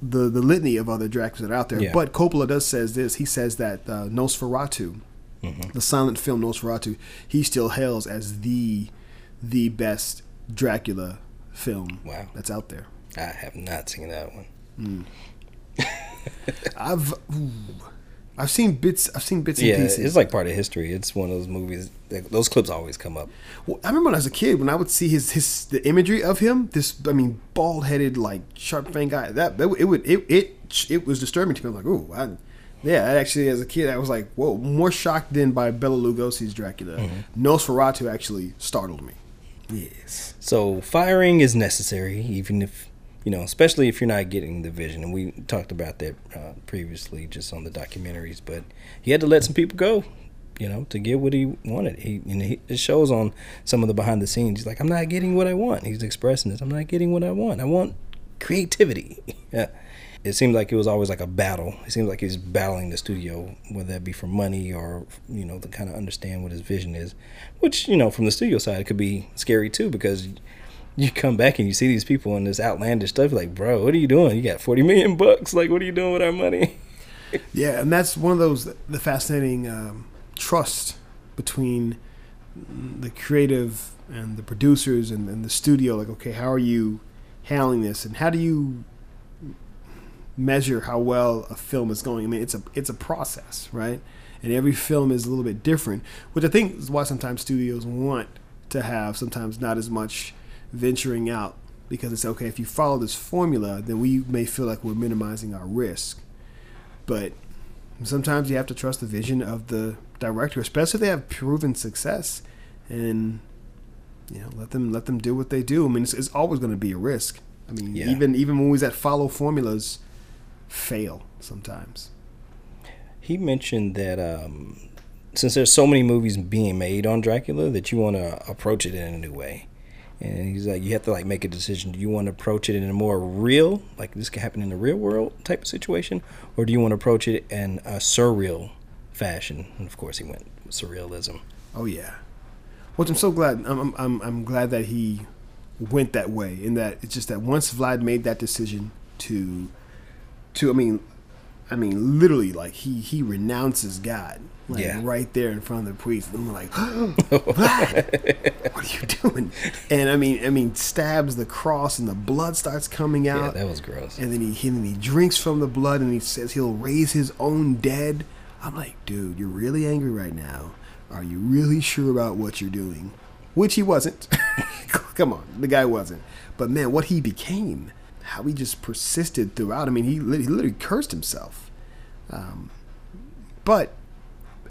the the litany of other Draculas that are out there. Yeah. But Coppola does says this. He says that uh, Nosferatu, the silent film Nosferatu, he still hails as the the best Dracula film Wow. that's out there. I have not seen that one. I've ooh, I've seen bits. I've seen bits and Yeah, pieces. it's like part of history. It's one of those movies. That, those clips always come up. Well, I remember when I was a kid when I would see his his the imagery of him. This, I mean, bald headed, like sharp fang guy. That, that it would it it it was disturbing to me. I'm like, oh, I, yeah. I actually, as a kid, I was like, whoa, more shocked than by Bela Lugosi's Dracula. Mm-hmm. Nosferatu actually startled me. Yes. So firing is necessary, even if you know, especially if you're not getting the vision. And we talked about that uh, previously, just on the documentaries. But he had to let some people go, you know, to get what he wanted. He, and he, it shows on some of the behind the scenes. He's like, I'm not getting what I want. He's expressing this. I'm not getting what I want. I want creativity. It seemed like it was always like a battle. It seems like he's battling the studio, whether that be for money or you know to kind of understand what his vision is. Which you know, from the studio side, it could be scary too because you come back and you see these people in this outlandish stuff. Like, bro, what are you doing? You got forty million bucks. Like, what are you doing with our money? yeah, and that's one of those the fascinating um, trust between the creative and the producers and, and the studio. Like, okay, how are you handling this, and how do you measure how well a film is going? I mean, it's a it's a process, right? And every film is a little bit different, which I think is why sometimes studios want to have sometimes not as much venturing out because it's okay if you follow this formula, then we may feel like we're minimizing our risk. But sometimes you have to trust the vision of the director, especially if they have proven success, and you know let them let them do what they do. I mean, it's, it's always going to be a risk. I mean, yeah. even even movies that follow formulas fail sometimes. He mentioned that um, since there's so many movies being made on Dracula, that you want to approach it in a new way. And he's like, you have to like make a decision. Do you want to approach it in a more real, like this could happen in the real world type of situation, or do you want to approach it in a surreal fashion? And of course, he went surrealism. Oh yeah, which I'm so glad. I'm I'm I'm glad that he went that way. In that it's just that once Vlad made that decision to, to I mean, I mean literally like he he renounces God like yeah. right there in front of the priest. And I'm like, what are you doing? And I mean, I mean, stabs the cross, and the blood starts coming out. Yeah, that was gross. And then he, he, then he drinks from the blood, and he says he'll raise his own dead. I'm like, dude, you're really angry right now. Are you really sure about what you're doing? Which he wasn't. Come on, the guy wasn't. But man, what he became, how he just persisted throughout. I mean, he, he literally cursed himself. Um, but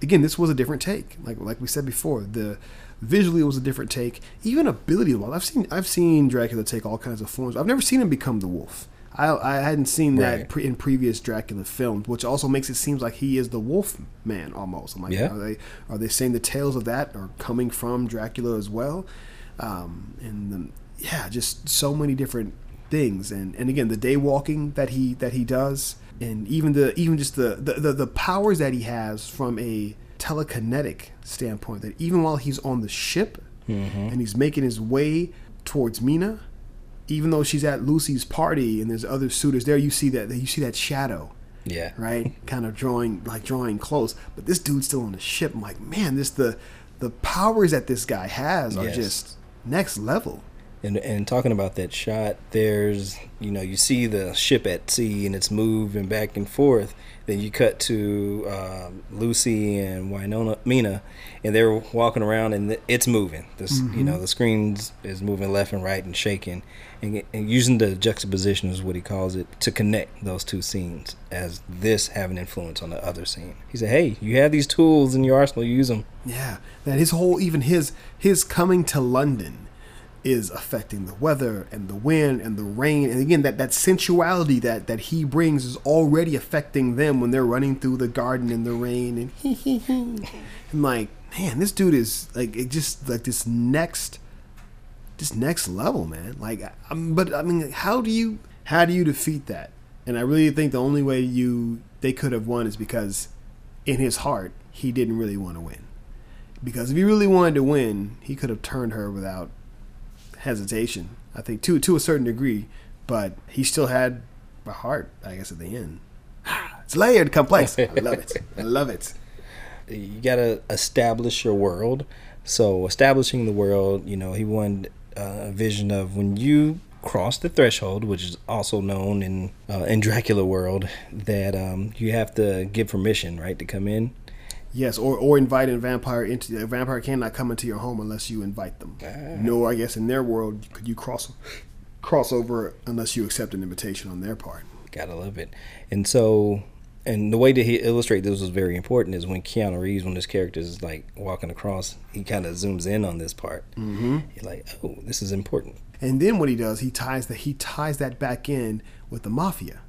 again, this was a different take. Like like we said before, the visually it was a different take. Even ability wise, I've seen I've seen Dracula take all kinds of forms. I've never seen him become the wolf. I, I hadn't seen that right. pre- in previous Dracula films, which also makes it seem like he is the Wolf Man almost. I'm like, yeah. are they are they saying the tales of that are coming from Dracula as well? Um, and the, yeah, just so many different things. And and again, the day walking that he that he does, and even the even just the, the the, the powers that he has from a telekinetic standpoint that even while he's on the ship mm-hmm. and he's making his way towards Mina, even though she's at Lucy's party and there's other suitors there, you see that you see that shadow. Yeah. Right? kind of drawing like drawing close. But this dude's still on the ship. I'm like, man, this the the powers that this guy has are just next level. And, and talking about that shot, there's you know you see the ship at sea and it's moving back and forth. Then you cut to uh, Lucy and Winona Mina, and they're walking around and it's moving. This mm-hmm. you know the screen is moving left and right and shaking, and, and, using the juxtaposition is what he calls it to connect those two scenes as this have an influence on the other scene. He said, "Hey, you have these tools in your arsenal. Use them." Yeah, that his whole even his his coming to London is affecting the weather and the wind and the rain. And again that that sensuality that that he brings is already affecting them when they're running through the garden in the rain and and like man this dude is like it just like this next this next level man. Like I'm, but i mean how do you how do you defeat that? And i really think the only way you they could have won is because in his heart he didn't really want to win. Because if he really wanted to win he could have turned her without hesitation. I think to to a certain degree, but he still had a heart. I guess at the end, it's layered, complex. I love it. I love it. You gotta establish your world. So establishing the world, you know, he wanted uh, a vision of when you cross the threshold, which is also known in uh, in Dracula world, that um, you have to give permission, right, to come in. Yes, or or invite a vampire into a vampire cannot come into your home unless you invite them. No, I guess in their world could you cross cross over unless you accept an invitation on their part. Gotta love it. And so and the way that he illustrated this was very important is when Keanu Reeves, when his character is like walking across, he kind of zooms in on this part. Mm-hmm. You're like, oh, this is important. And then what he does, he ties that he ties that back in with the mafia.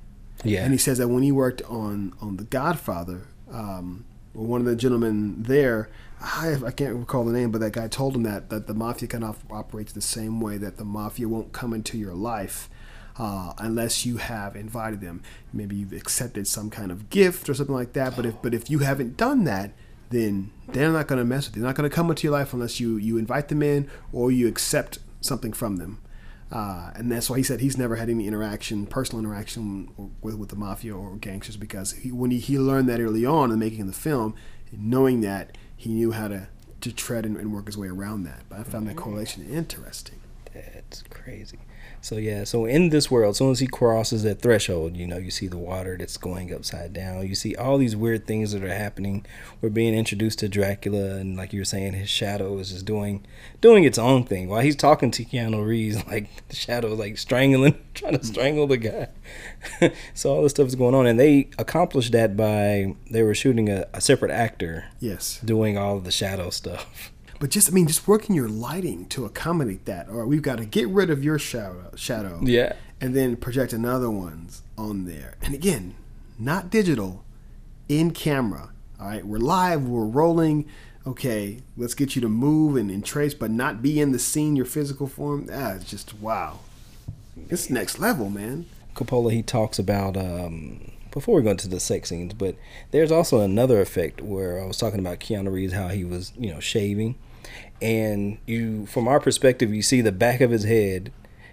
Yeah. And he says that when he worked on on The Godfather, um, one of the gentlemen there, I, I can't recall the name, but that guy told him that that the mafia kind of operates the same way that the mafia won't come into your life. Uh, unless you have invited them, maybe you've accepted some kind of gift or something like that. But if but if you haven't done that, then they're not going to mess with you. They're not going to come into your life unless you you invite them in or you accept something from them. Uh, and that's why he said he's never had any interaction, personal interaction with, with the mafia or gangsters because he, when he, he learned that early on in the making of the film, knowing that he knew how to, to tread and, and work his way around that. But I found that correlation interesting. That's crazy. So yeah, so in this world, as soon as he crosses that threshold, you know, you see the water that's going upside down. You see all these weird things that are happening. We're being introduced to Dracula, and like you were saying, his shadow is just doing doing its own thing while he's talking to Keanu Reeves. Like the shadow is like strangling, trying to strangle the guy. so all this stuff is going on, and they accomplished that by they were shooting a, a separate actor. Yes, doing all of the shadow stuff. But just, I mean, just working your lighting to accommodate that. Or we've got to get rid of your shadow, shadow, yeah, and then project another one's on there. And again, not digital, in camera. All right, we're live, we're rolling. Okay, let's get you to move and, and trace, but not be in the scene, your physical form. That's just wow. It's next level, man. Coppola, he talks about um, before we go into the sex scenes, but there's also another effect where I was talking about Keanu Reeves, how he was, you know, shaving and you from our perspective you see the back of his head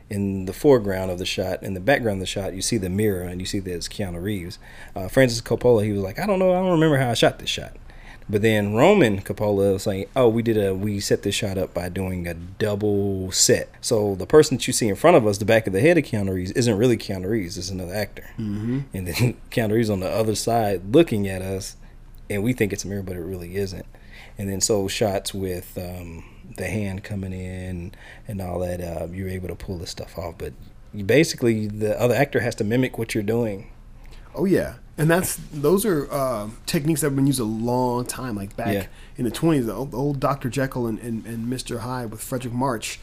in the foreground of the shot in the background of the shot you see the mirror and you see that it's keanu reeves. Uh, francis coppola he was like i don't know i don't remember how i shot this shot. But then roman coppola was saying oh we did a we set this shot up by doing a double set. So the person that you see in front of us the back of the head of keanu reeves isn't really keanu reeves it's another actor. Mm-hmm. and then keanu reeves on the other side looking at us and we think it's a mirror but it really isn't and then so shots with um, the hand coming in and all that, uh, you're able to pull this stuff off. But you basically, the other actor has to mimic what you're doing. Oh yeah, and that's those are uh, techniques that have been used a long time, like back yeah. in the 20s. The old, the old Dr. Jekyll and, and, and Mr. Hyde with Fredric March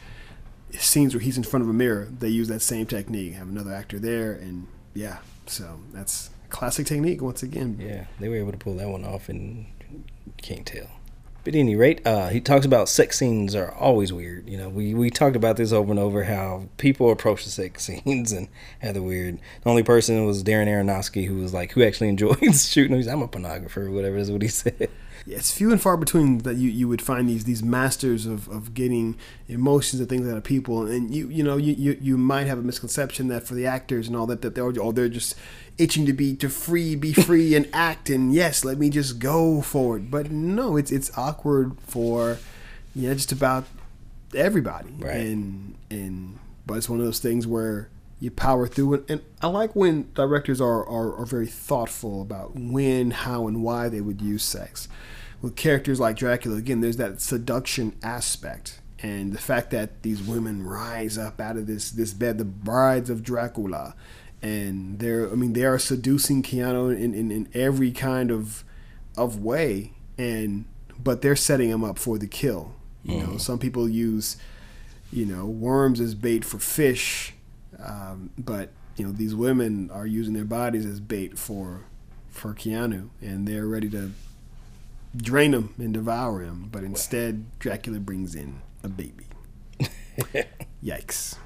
scenes where he's in front of a mirror. They use that same technique. Have another actor there, and yeah, so that's classic technique once again. Yeah, they were able to pull that one off, and can't tell. But at any rate, uh, he talks about sex scenes are always weird. You know, we, we talked about this over and over how people approach the sex scenes and how they're weird. The only person was Darren Aronofsky who was like, who actually enjoys shooting. He's, I'm a pornographer or whatever is what he said. Yeah, it's few and far between that you, you would find these these masters of, of getting emotions and things out of people, and you you know you, you, you might have a misconception that for the actors and all that that they're oh they're just itching to be to free, be free and act and yes, let me just go for it. But no, it's it's awkward for know just about everybody. Right. And and but it's one of those things where you power through it. And I like when directors are, are, are very thoughtful about when, how, and why they would use sex. With characters like Dracula, again, there's that seduction aspect. And the fact that these women rise up out of this, this bed, the brides of Dracula, and they're I mean they are seducing Keanu in, in, in every kind of of way and but they're setting him up for the kill. You mm. know, some people use you know worms as bait for fish, um, but you know these women are using their bodies as bait for for Keanu, and they're ready to drain him and devour him. But instead, Dracula brings in a baby. Yikes.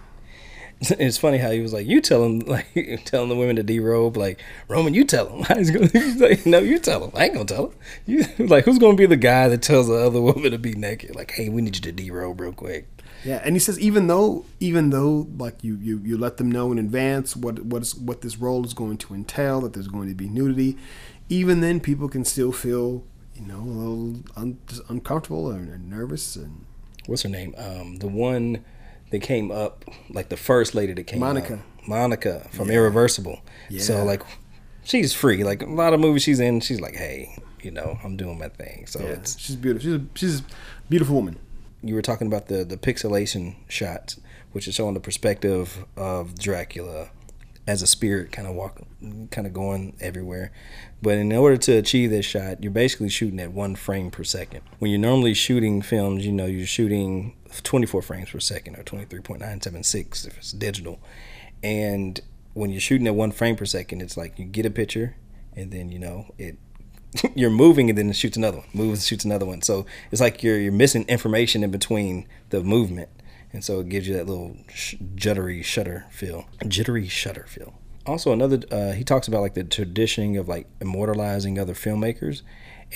it's funny how he was like, "You tell him, like telling the women to derobe, like Roman, you tell him." He's like, "No, you tell him. I ain't gonna tell him." You like, who's gonna be the guy that tells the other woman to be naked? Like, hey, we need you to derobe real quick. Yeah, and he says even though even though like you you you let them know in advance what what is what this role is going to entail, that there's going to be nudity, even then people can still feel you know a little un, uncomfortable and nervous and. What's her name? Um, the one that came up, like the first lady that came Monica. Up, Monica from yeah. Irreversible. Yeah. So like she's free. Like a lot of movies she's in, she's like, hey, you know, I'm doing my thing. So yeah, it's she's beautiful. She's a, she's a beautiful woman. You were talking about the the pixelation shots, which is showing the perspective of Dracula as a spirit, kind of walk, kind of going everywhere. But in order to achieve this shot, you're basically shooting at one frame per second. When you're normally shooting films, you know you're shooting 24 frames per second or 23.976 if it's digital, and when you're shooting at one frame per second, it's like you get a picture, and then you know it you're moving and then it shoots another one, moves, shoots another one. So it's like you're you're missing information in between the movement, and so it gives you that little sh- jittery shutter feel, jittery shutter feel. Also, another uh, he talks about like the tradition of like immortalizing other filmmakers,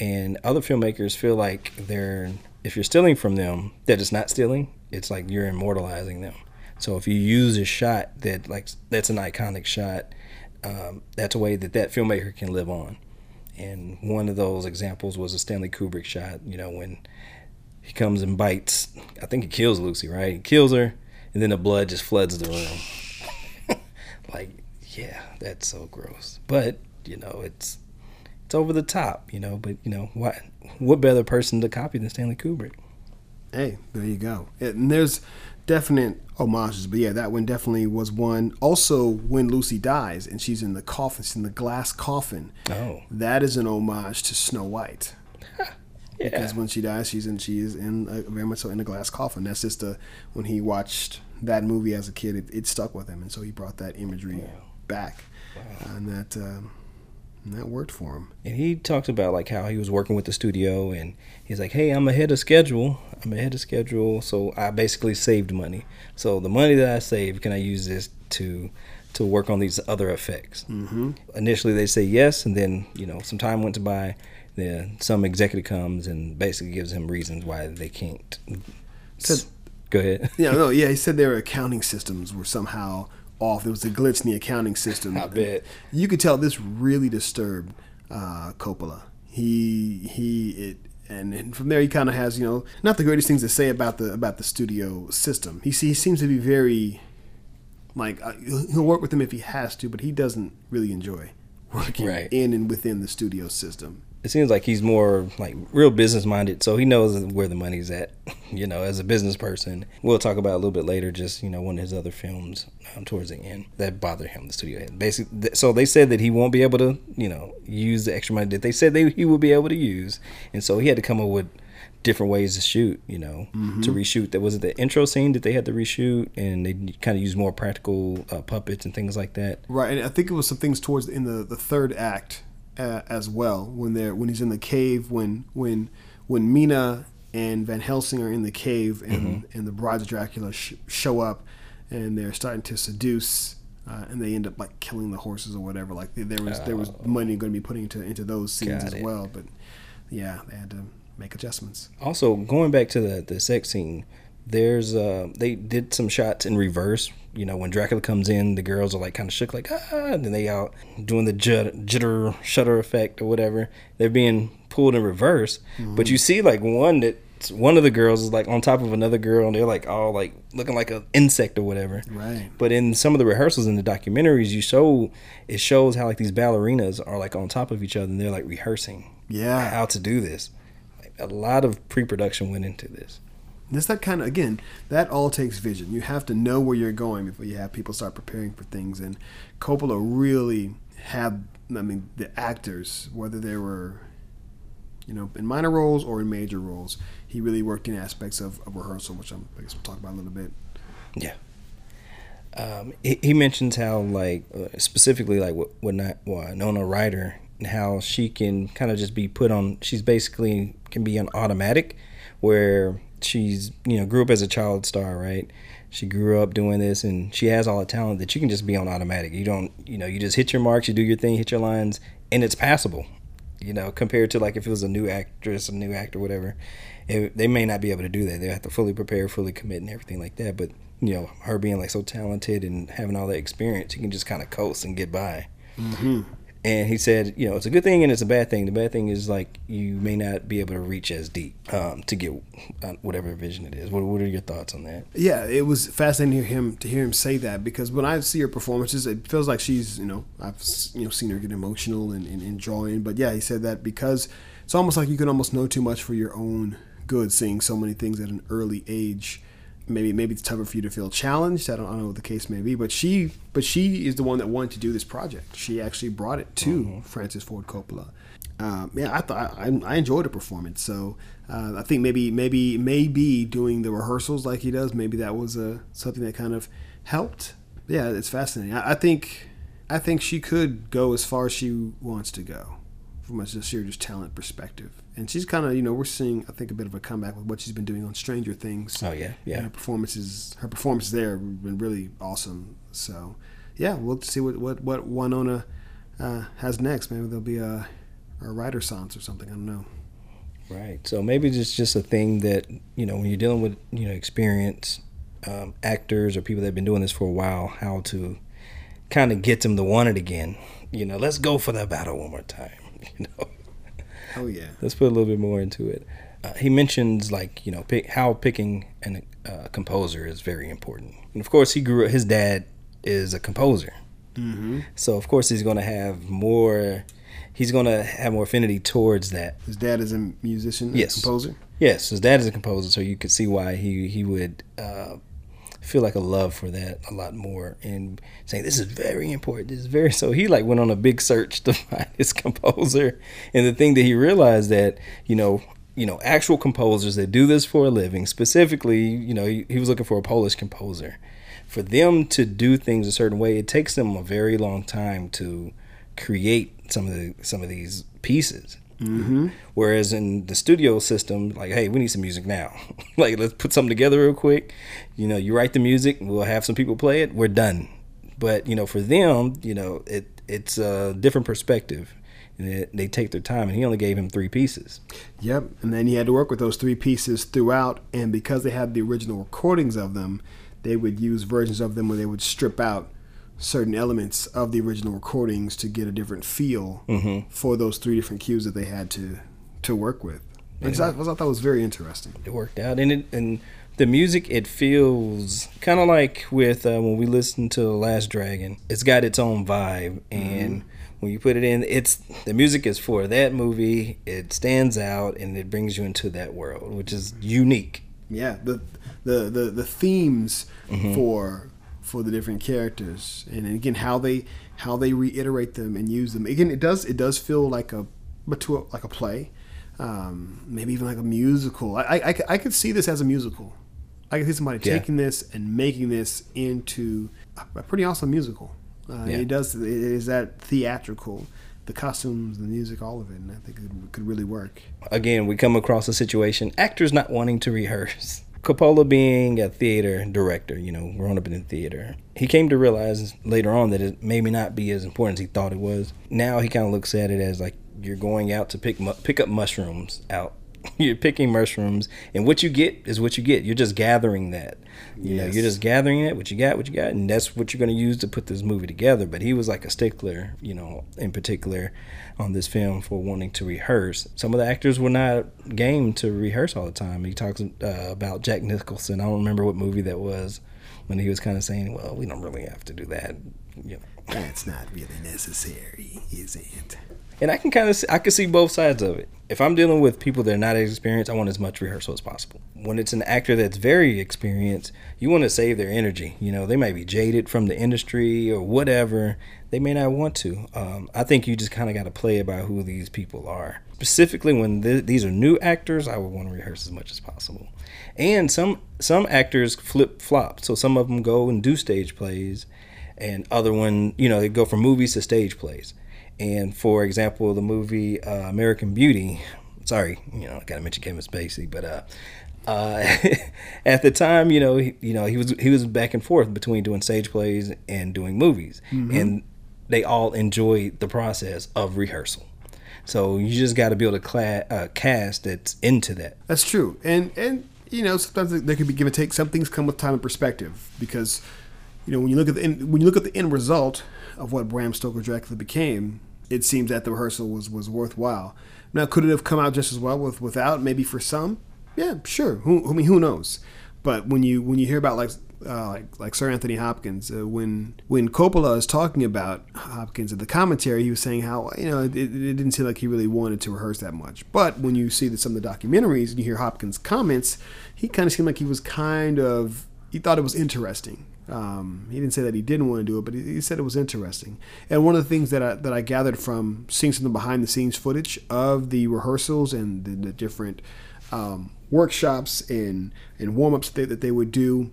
and other filmmakers feel like they're if you're stealing from them, that it's not stealing. It's like you're immortalizing them. So if you use a shot that like that's an iconic shot, um, that's a way that that filmmaker can live on. And one of those examples was a Stanley Kubrick shot. You know when he comes and bites, I think he kills Lucy, right? He kills her, and then the blood just floods the room. like, yeah, that's so gross. But you know, it's it's over the top, you know. But you know, what what better person to copy than Stanley Kubrick? Hey, there you go. And there's definite homages, but yeah, that one definitely was one. Also, when Lucy dies and she's in the coffin, she's in the glass coffin. Oh, That is an homage to Snow White. Yeah. Because when she dies, she's in she is in a, very much so in a glass coffin. That's just a when he watched that movie as a kid, it, it stuck with him, and so he brought that imagery back, and that um, and that worked for him. And he talked about like how he was working with the studio, and he's like, "Hey, I'm ahead of schedule. I'm ahead of schedule, so I basically saved money. So the money that I saved, can I use this to to work on these other effects?" Mm-hmm. Initially, they say yes, and then you know some time went by. Then some executive comes and basically gives him reasons why they can't. Said- Go ahead. Yeah, no, yeah. He said their accounting systems were somehow off. There was a glitch in the accounting system. I bet. You could tell this really disturbed uh, Coppola. He he it. And, and from there, he kind of has you know not the greatest things to say about the about the studio system. He, he seems to be very like uh, he'll he'll work with them if he has to, but he doesn't really enjoy working Right. in and within the studio system. It seems like he's more like real business minded so he knows where the money's at you know as a business person. We'll talk about a little bit later just you know one of his other films um, towards the end that bothered him the studio head basically th- so they said that he won't be able to you know use the extra money that they said they, he would be able to use and so he had to come up with different ways to shoot you know to reshoot. That was it the intro scene that they had to reshoot and they kind of use more practical uh, puppets and things like that. Right, and I think it was some things towards in the, the third act uh, as well when they're when he's in the cave when when when Mina and Van Helsing are in the cave and and the brides of Dracula sh- show up and they're starting to seduce uh, and they end up like killing the horses or whatever. Like there- there was there was money going to be put into into those scenes Got as it. well, but yeah, they had to make adjustments. Also, going back to the the sex scene, there's uh they did some shots in reverse. You know, when Dracula comes in, the girls are like kind of shook, like ah, and then they out doing the jitter shutter effect or whatever. They're being pulled in reverse, but you see like one that one of the girls is like on top of another girl, and they're like all like looking like an insect or whatever. Right. But in some of the rehearsals in the documentaries, you show it shows how like these ballerinas are like on top of each other, and they're like rehearsing Yeah. how to do this. Like, a lot of pre-production went into this. It's that kind of again. That all takes vision. You have to know where you're going before you have people start preparing for things. And Coppola really had. I mean, the actors, whether they were, you know, in minor roles or in major roles, he really worked in aspects of, of rehearsal, which I'm, I guess we'll talk about a little bit. Yeah. Um, he, he mentions how like uh, specifically like what not Winona Ryder and how she can kind of just be put on. She's basically can be on automatic, where she's you know grew up as a child star, right? She grew up doing this, and she has all the talent that you can just be on automatic. You don't you know you just hit your marks, you do your thing, hit your lines, and it's passable. You know, compared to like if it was a new actress, a new actor, whatever, it, they may not be able to do that. They have to fully prepare, fully commit, and everything like that. But you know, her being like so talented and having all that experience, you can just kind of coast and get by. Mm-hmm. And he said, you know, it's a good thing and it's a bad thing. The bad thing is like you may not be able to reach as deep um, to get uh, whatever vision it is. What, what are your thoughts on that? Yeah, it was fascinating to hear him to hear him say that because when I see her performances, it feels like she's you know I've you know seen her get emotional and, and enjoying. But yeah, he said that because it's almost like you can almost know too much for your own good, seeing so many things at an early age maybe maybe it's tougher for you to feel challenged. I don't, I don't know what the case may be, but she but she is the one that wanted to do this project. She actually brought it to Mm-hmm. Francis Ford Coppola. Um, yeah, I thought I, I enjoyed the performance. So uh, I think maybe maybe maybe doing the rehearsals like he does, maybe that was uh, something that kind of helped. Yeah, it's fascinating. I, I think I think she could go as far as she wants to go from a sheer just talent perspective. And she's kind of, you know, we're seeing, I think, a bit of a comeback with what she's been doing on Stranger Things. Oh, yeah, yeah. And her performances, her performances there have been really awesome. So, yeah, we'll see what what what Winona uh, has next. Maybe there'll be a a writer sans or something. I don't know. Right. So maybe it's just a thing that you know when you're dealing with you know experienced um, actors or people that have been doing this for a while, how to kind of get them to want it again. You know, let's go for that battle one more time. You know, Oh yeah. let's put a little bit more into it. Uh, he mentions like you know pick, how picking an uh, composer is very important, and of course he grew. His dad is a composer, Mm-hmm. so of course he's going to have more. He's going to have more affinity towards that His dad is a musician, a Yes. composer. Yes, his dad is a composer, so you could see why he he would uh, feel like a love for that a lot more, and saying this is very important. This is very so. He like went on a big search to find his composer, and the thing that he realized that you know you know actual composers that do this for a living, specifically you know he, he was looking for a Polish composer. For them to do things a certain way, it takes them a very long time to create some of the some of these pieces. Mm-hmm. Whereas in the studio system, like, hey, we need some music now. like, let's put something together real quick. You know, you write the music, we'll have some people play it, we're done. But you know, for them, you know, it it's a different perspective. And it, they take their time, and he only gave him three pieces. Yep. And then he had to work with those three pieces throughout. And because they had the original recordings of them, they would use versions of them where they would strip out certain elements of the original recordings to get a different feel mm-hmm. for those three different cues that they had to to work with. Which I, I thought was very interesting. It worked out, and it and the music it feels kind of like with uh, when we listen to the Last Dragon. It's got its own vibe, mm-hmm. and when you put it in, it's the music is for that movie. It stands out, and it brings you into that world, which is unique. Yeah, the the the, the themes mm-hmm. for for the different characters, and again how they how they reiterate them and use them. Again, it does it does feel like a but to a, like a play, um, maybe even like a musical. I, I, I could- see this as a musical. I could see somebody Yeah. taking this and making this into a, pretty awesome musical. Uh, Yeah. It does. It is that theatrical, the costumes, the music, all of it, and I think it could really work. Again, we come across a situation actors not wanting to rehearse. Coppola being a theater director, you know, growing up in the theater, he came to realize later on that it maybe not be as important as he thought it was. Now he kind of looks at it as like you're going out to pick mu- pick up mushrooms out. You're picking mushrooms, and what you get is what you get. You're just gathering that. You know, Yes. you're just gathering it. What you got, what you got, and that's what you're going to use to put this movie together. But he was like a stickler, you know, in particular on this film for wanting to rehearse. Some of the actors were not game to rehearse all the time. He talks uh, about Jack Nicholson. I don't remember what movie that was when he was kind of saying, "Well, we don't really have to do that." You know. That's not really necessary, is it? And I can kind of I can see both sides of it. If I'm dealing with people that are not as experienced, I want as much rehearsal as possible. When it's an actor that's very experienced, you want to save their energy. You know, they might be jaded from the industry or whatever. They may not want to. Um, I think you just kind of got to play about who these people are. Specifically, when th- these are new actors, I would want to rehearse as much as possible. And some some actors flip flop. So some of them go and do stage plays, and other one, you know, they go from movies to stage plays. And for example, the movie uh, American Beauty. Sorry, you know, I gotta mention Kevin Spacey, but uh, uh, at the time, you know, he, you know, he was he was back and forth between doing stage plays and doing movies, and they all enjoyed the process of rehearsal. So you just got to able to cla- uh, cast that's into that. That's true, and and you know sometimes there could be give and take. Some things come with time and perspective because you know when you look at the end, when you look at the end result of what Bram Stoker Dracula became, it seems that the rehearsal was was worthwhile. Now, could it have come out just as well with without? Maybe for some, yeah, sure. Who I mean, who knows? But when you when you hear about like uh, like like Sir Anthony Hopkins. Uh, when when Coppola is talking about Hopkins in the commentary, he was saying how you know it, it didn't seem like he really wanted to rehearse that much. But when you see that some of the documentaries and you hear Hopkins' comments, he kind of seemed like he was kind of he thought it was interesting. Um, he didn't say that he didn't want to do it, but he, he, said it was interesting. And one of the things that I, that I gathered from seeing some of the behind the scenes footage of the rehearsals and the, the different um, workshops and, and warm ups that, that they would do,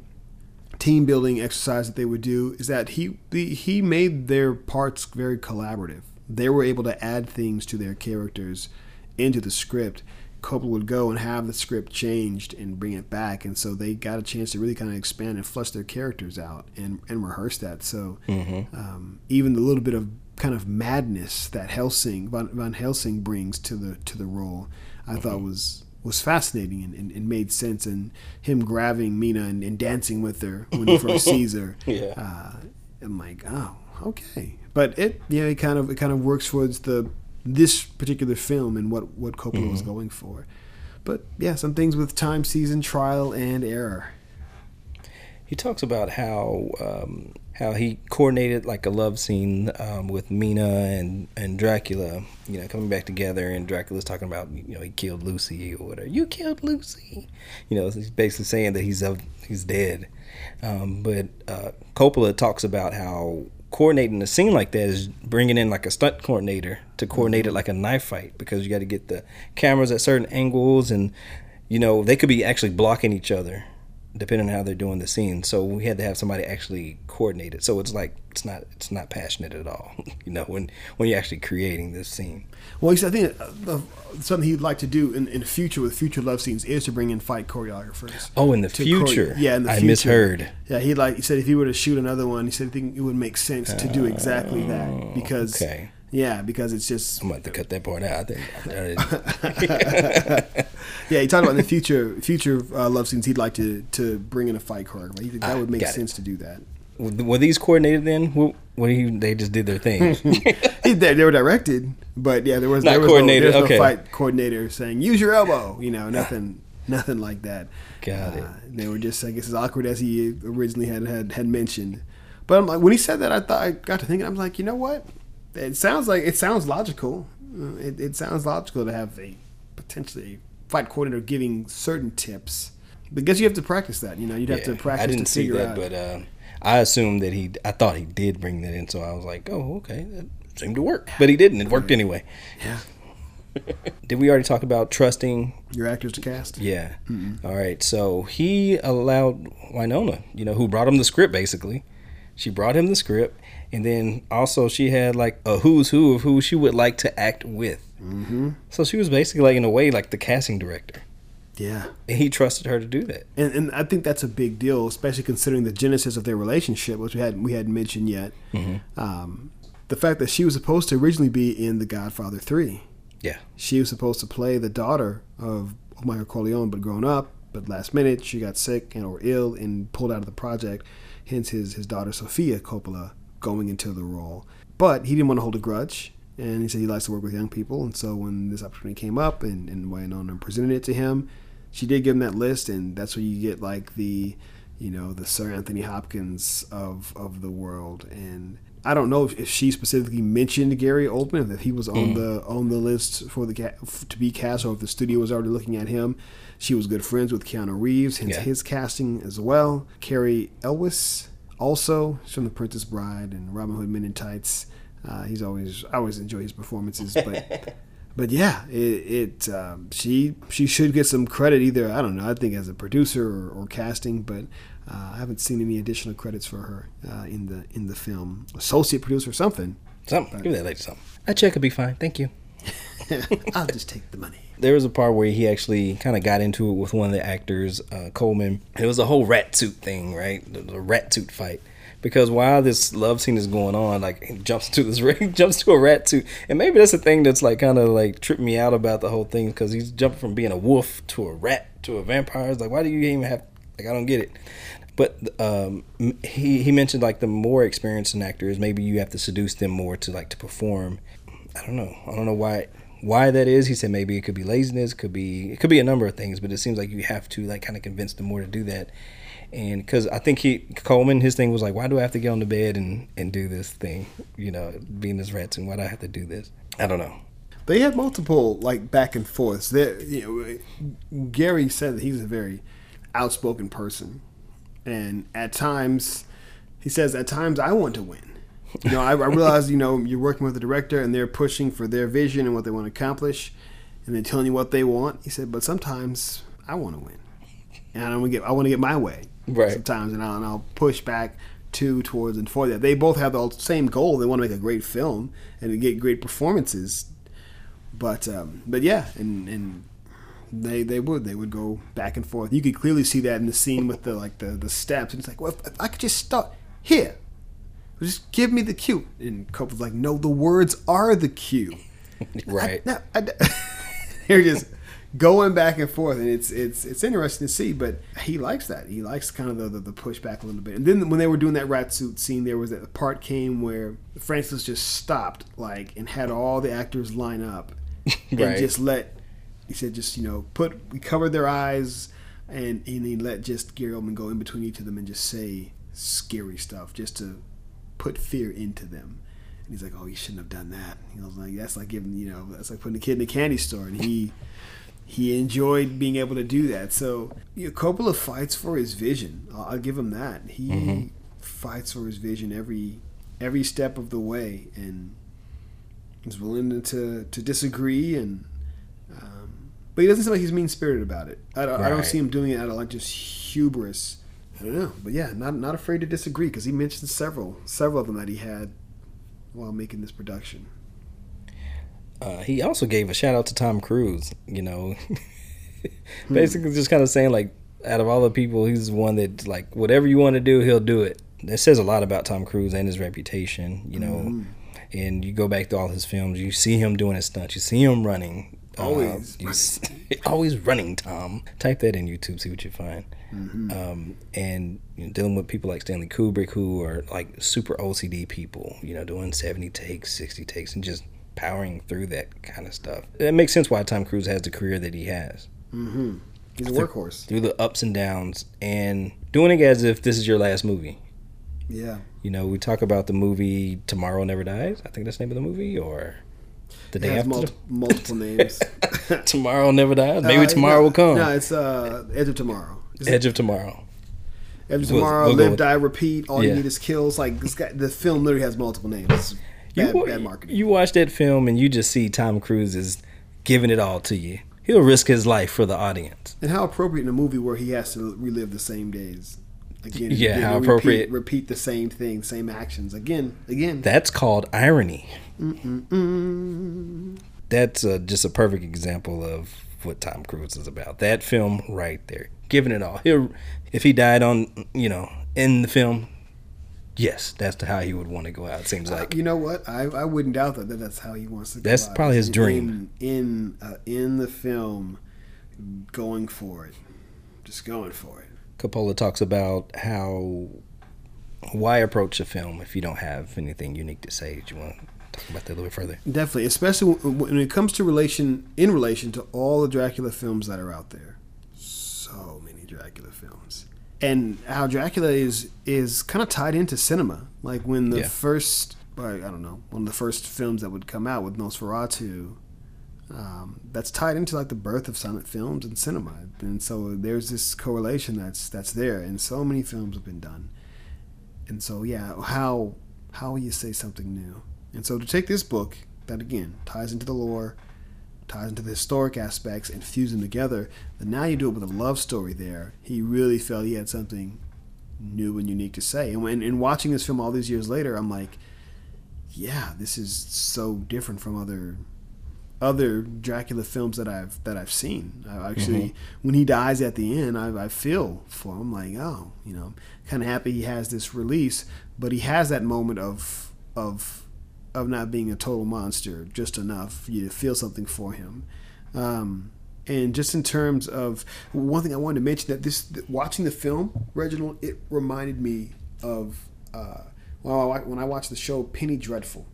team building exercise that they would do, is that he he made their parts very collaborative. They were able to add things to their characters into the script Coppola would go and have the script changed and bring it back, and so they got a chance to really kind of expand and flush their characters out and, and rehearse that. So mm-hmm. um, even the little bit of kind of madness that Helsing Van, Van Helsing brings to the to the role, I mm-hmm. thought was was fascinating and, and, and, made sense. And him grabbing Mina and, and dancing with her when he first sees her, yeah. Uh, I'm like, oh, okay. But it, yeah, it kind of it kind of works towards the this particular film and what what Coppola mm-hmm. was going for. But yeah, some things with time, season, trial, and error. He talks about how um, how he coordinated like a love scene um, with Mina and and Dracula. You know, coming back together, and Dracula's talking about you know he killed Lucy or whatever. You killed Lucy. You know, he's basically saying that he's of he's dead. Um, but uh, Coppola talks about how coordinating a scene like that is bringing in like a stunt coordinator to coordinate it like a knife fight because you got to get the cameras at certain angles and you know they could be actually blocking each other depending on how they're doing the scene. So we had to have somebody actually coordinate it. So it's like it's not it's not passionate at all. you know when when you're actually creating this scene. Well, I think uh, something he'd like to do in, in the future with future love scenes is to bring in fight choreographers. Oh, in the future? yeah, in the I future. I misheard. Yeah, he like he said if he were to shoot another one, he said he think it would make sense to do exactly that oh, because. Okay. Yeah, because it's just. I'm going to cut that part out. I think. yeah, he talked about in the future future uh, love scenes. He'd like to to bring in a fight choreographer. He think that would make sense it. to do that. Were these coordinated then? What, what you, they just did their thing. they, they, were directed, but yeah, there was not there was coordinated. No, there was okay. no fight coordinator saying use your elbow. You know, nothing, nothing like that. Got uh, it. They were just, I guess, as awkward as he originally had had, had mentioned. But I'm like, when he said that, I thought I got to thinking. I'm like, you know what? It sounds like it sounds logical. Uh, it, it sounds logical to have a potentially fight coordinator giving certain tips. Guess you have to practice that. You know, you'd have yeah, to practice. I didn't see that, out. but uh, I assumed that he. I thought he did bring that in, so I was like, oh, okay, that seemed to work. But he didn't. It worked anyway. Yeah. did we already talk about trusting your actors to cast? Yeah. All right. So he allowed Winona, you know, who brought him the script basically. She brought him the script, and then also she had like a who's who of who she would like to act with. Mm-hmm. So she was basically like in a way like the casting director. Yeah. And he trusted her to do that. And, and I think that's a big deal, especially considering the genesis of their relationship, which we hadn't we hadn't mentioned yet. Mm-hmm. Um, the fact that she was supposed to originally be in The Godfather Three. Yeah. She was supposed to play the daughter of Michael Corleone, but grown up. But last minute, she got sick and or ill and pulled out of the project. Hence, his his daughter Sofia Coppola going into the role. But he didn't want to hold a grudge, and he said he likes to work with young people. And so when this opportunity came up, and and Winona presented it to him, she did give him that list, and that's where you get like the, you know, the Sir Anthony Hopkins of of the world. And I don't know if, if she specifically mentioned Gary Oldman, if he was on mm. the on the list for the to be cast, or if the studio was already looking at him. She was good friends with Keanu Reeves, hence yeah. his casting as well. Cary Elwes, also from The Princess Bride and Robin Hood Men in Tights. Uh, he's always I always enjoy his performances, but but yeah, it, it um, she she should get some credit either. I don't know. I think as a producer or, or casting, but uh, I haven't seen any additional credits for her uh, in the in the film. Associate producer, or something. Something. But, Give that lady something. A check would be fine. Thank you. I'll just take the money. There was a part where he actually kind of got into it with one of the actors, uh, Oldman. It was a whole rat suit thing, right? The, the rat suit fight because while this love scene is going on, like he jumps to this ring, jumps to a rat suit, and maybe that's the thing that's like kind of like tripped me out about the whole thing because he's jumping from being a wolf to a rat to a vampire. It's like why do you even have like I don't get it. But um, he he mentioned like the more experienced actors, maybe you have to seduce them more to like to perform. I don't know. I don't know why why that is. He said maybe it could be laziness, could be it could be a number of things, but it seems like you have to like kind of convince them more to do that and because I think he Oldman, his thing was like, why do I have to get on the bed and and do this thing? You know, being this and why do I have to do this? I don't know. They had multiple like back and forths. There, you know, Gary said that he's a very outspoken person, and at times, he says at times I want to win. You know, I, I realize you know you're working with a director and they're pushing for their vision and what they want to accomplish, and they're telling you what they want. He said, but sometimes I want to win, and I want to get I want to get my way. Right. Sometimes, and I'll, and I'll push back to towards and for that. They both have the same goal. They want to make a great film and to get great performances. But um, but yeah, and and they they would they would go back and forth. You could clearly see that in the scene with the like the the steps. And it's like, well, if, if I could just start here, just give me the cue. And Coppola's like, no, the words are the cue. Right. No, I, they're just going back and forth, and it's it's it's interesting to see. But he likes that. He likes kind of the, the, the pushback a little bit. And then when they were doing that rat suit scene, there was that part came where Francis just stopped, like, and had all the actors line up, and Right. just let. He said, just you know, put we covered their eyes, and and he let just Gary Oldman go in between each of them and just say scary stuff, just to put fear into them. And he's like, "Oh, you shouldn't have done that." He was like, "That's like giving, you know, that's like putting a kid in a candy store." And he he enjoyed being able to do that. So you know, Coppola fights for his vision. I'll, I'll give him that. He fights for his vision every every step of the way, and is willing to to disagree. And um, but he doesn't seem like he's mean spirited about it. I, don't- I don't see him doing it out of like just hubris. I don't know, but yeah, not not afraid to disagree because he mentioned several several of them that he had while making this production. Uh, he also gave a shout out to Tom Cruise. You know, Hmm. basically just kind of saying like, out of all the people, he's the one that like whatever you want to do, he'll do it. That says a lot about Tom Cruise and his reputation. You know, Mm-hmm. and you go back to all his films, you see him doing his stunts, you see him running. Uh, Always you s- always running, Tom. Type that in YouTube, see what you find. Mm-hmm. Um, and you know, dealing with people like Stanley Kubrick, who are like super OCD people, you know, doing 70 takes, 60 takes, and just powering through that kind of stuff. It makes sense why Tom Cruise has the career that he has Mm-hmm. He's a workhorse. through the ups and downs and doing it as if this is your last movie. Yeah. You know, we talk about the movie Tomorrow Never Dies. I think that's the name of the movie, or the It day has after. multi- multiple names. tomorrow Never Dies. Maybe Uh, tomorrow no, will come. No, it's uh, Edge of Tomorrow. It's Edge of Tomorrow. Edge of we'll- Tomorrow, we'll Live, Die, Repeat. All you need is kills. Like this guy, the film literally has multiple names. It's You, Bad, marketing. you watch that film and you just see Tom Cruise is giving it all to you. He'll risk his life for the audience. and how appropriate in a movie where he has to relive the same days. Again, Yeah, again, how and appropriate. Repeat, repeat the same thing, same actions again, again. That's called irony. Mm-mm-mm. That's uh, just a perfect example of what Tom Cruise is about. That film right there, giving it all. He'll, if he died on, you know, in the film, yes, that's how he would want to go out. It seems like. you know what? I, I wouldn't doubt that, that that's how he wants to. go That's out. probably his In- dream. In in, uh, in the film, going for it, just going for it. Coppola talks about how why approach a film if you don't have anything unique to say. Do you want to talk about that a little bit further? Definitely, especially when it comes to relation in relation to all the Dracula films that are out there. So many Dracula films, and how Dracula is is kind of tied into cinema. Like when the Yeah. first, I don't know, one of the first films that would come out with Nosferatu. Um, that's tied into like the birth of silent films and cinema, and so there's this correlation that's that's there, and so many films have been done, and so yeah, how how will you say something new? And so to take this book that again ties into the lore, ties into the historic aspects, and fuse them together, then now you do it with a love story there. He really felt he had something new and unique to say. And when in watching this film all these years later, I'm like, yeah, this is so different from other other Dracula films that I've that I've seen. I actually, mm-hmm. when he dies at the end, I, I feel for him. Like, oh, you know, kind of happy he has this release, but he has that moment of of of not being a total monster, just enough for you to feel something for him. Um, and just in terms of one thing I wanted to mention that this watching the film, Reginald, it reminded me of uh, well, I- when I watched the show Penny Dreadful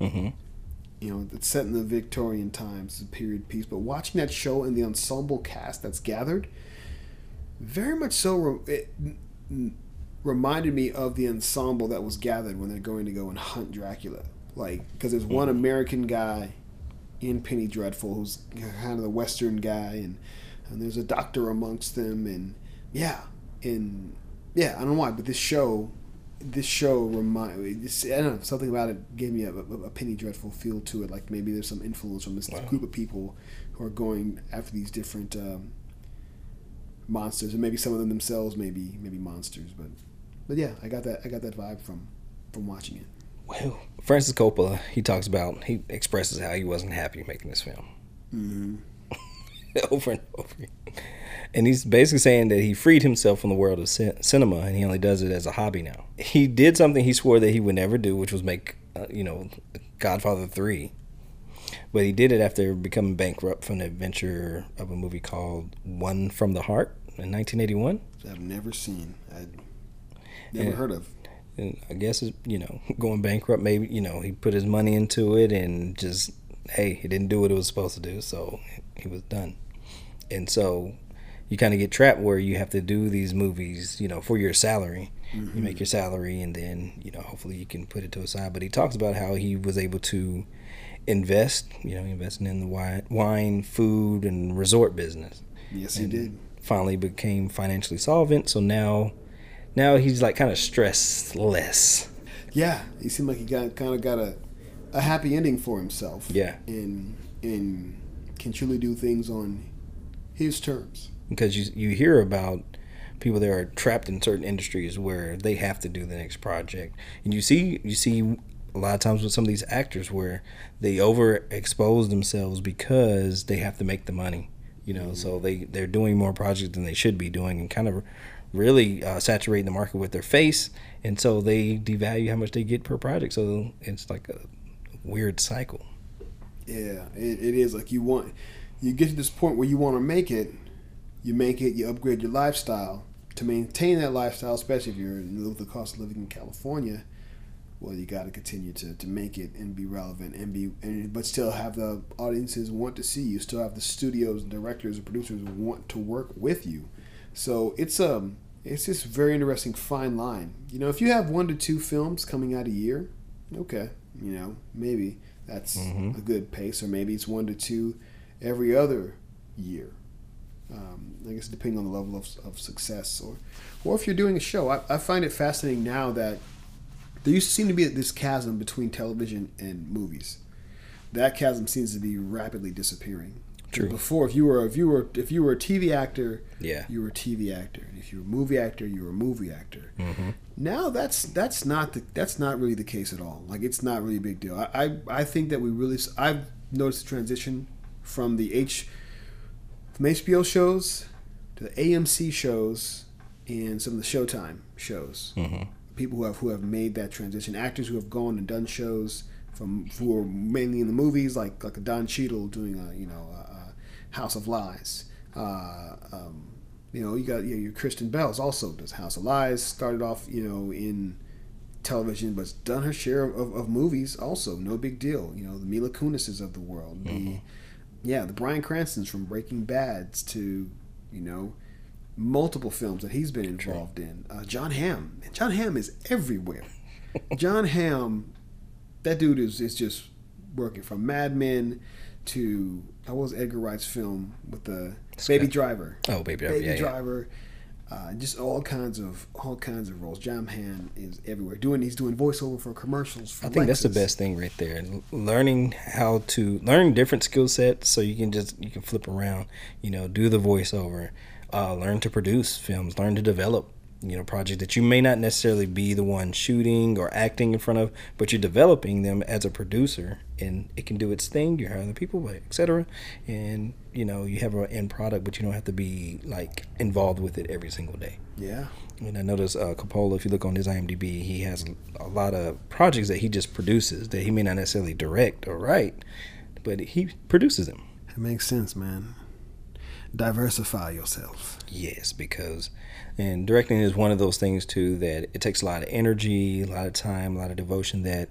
Mm-hmm. you know, it's set in the Victorian times, it's a period piece. But watching that show and the ensemble cast that's gathered, very much so. Re- it reminded me of the ensemble that was gathered when they're going to go and hunt Dracula. Like, because there's one American guy in Penny Dreadful who's kind of the Western guy, and, and there's a doctor amongst them, and yeah, and yeah, I don't know why, but this show, this show remind me. This, I don't know something about it gave me a, a, a Penny Dreadful feel to it. Like maybe there's some influence from this Wow. group of people who are going after these different um, monsters, and maybe some of them themselves may be maybe monsters, but but yeah, I got that I got that vibe from from watching it. Well, Francis Coppola, he talks about, he expresses how he wasn't happy making this film. Mm-hmm. over and over. And he's basically saying that he freed himself from the world of cin- cinema and he only does it as a hobby now. He did something he swore that he would never do, which was make, uh, you know, Godfather 3. But he did it after becoming bankrupt from the adventure of a movie called One from the Heart in 1981. I've never seen. I'd never Yeah. heard of. And I guess, it's, you know, going bankrupt, maybe, you know, he put his money into it and just, hey, he didn't do what it was supposed to do. So he was done. And so you kind of get trapped where you have to do these movies, you know, for your salary. You make mm-hmm. your salary and then, you know, hopefully you can put it to a side. But he talks about how he was able to invest, you know, investing in the wine, wine food, and resort business Yes, he did. finally became financially solvent. So now, now he's like kind of stressed less. Yeah, he seemed like he got kind of got a a happy ending for himself. Yeah. and and can truly do things on his terms. because you you hear about people that are trapped in certain industries where they have to do the next project, and you see you see a lot of times with some of these actors where they overexpose themselves because they have to make the money, you know, mm-hmm. so they they're doing more projects than they should be doing, and kind of really uh, saturating the market with their face, and so they devalue how much they get per project. So it's like a weird cycle. Yeah, it, it is like you want you get to this point where you want to make it, you make it, you upgrade your lifestyle to maintain that lifestyle, especially if you're in the cost of living in California. Well, you got to continue to, to make it and be relevant and be and but still have the audiences want to see you. Still have the studios and directors and producers want to work with you. So it's um it's this very interesting fine line. You know, if you have one to two films coming out a year, okay, you know maybe that's Mhm. a good pace, or maybe it's one to two every other year. Um, I guess depending on the level of, of success, or or if you're doing a show. I, I find it fascinating now that there used to seem to be this chasm between television and movies. That chasm seems to be rapidly disappearing. True. Before, if you were if you were if you were a TV actor, Yeah. you were a TV actor, and if you were a movie actor, you were a movie actor. Mm-hmm. Now that's that's not the that's not really the case at all. Like it's not really a big deal. I I, I think that we really I've noticed a transition from the H from HBO shows to the AMC shows and some of the Showtime shows. Mm-hmm. People who have who have made that transition, actors who have gone and done shows from who are mainly in the movies, like like a Don Cheadle doing a you know a House of Lies. Uh, um, you know, you got you know, your Kristen Bell's also does House of Lies. Started off, you know, in television, but's done her share of, of, of movies. Also, no big deal. You know, the Mila Kunises of the world. The yeah, the Bryan Cranstons from Breaking Bad's to you know multiple films that he's been involved in. Uh, Jon Hamm. Jon Hamm is everywhere. Jon Hamm, that dude is is just working from Mad Men to how was Edgar Wright's film with the Baby Driver. Oh, Baby Driver, Baby yeah, yeah. Driver. Uh, just all kinds of all kinds of roles. Jon Hamm is everywhere. Doing he's doing voiceover for commercials. For I think that's the best thing right there. Learning how to learn different skill sets so you can just you can flip around, you know, do the voiceover, uh, learn to produce films, learn to develop, you know, project that you may not necessarily be the one shooting or acting in front of, but you're developing them as a producer and it can do its thing. You hire the people, etc. And you know, you have an end product, but you don't have to be like involved with it every single day. Yeah. And I noticed uh, Coppola, if you look on his IMDb, he has a lot of projects that he just produces that he may not necessarily direct or write, but he produces them. It makes sense, man. Diversify yourself. Yes, because and directing is one of those things too that it takes a lot of energy, a lot of time, a lot of devotion. That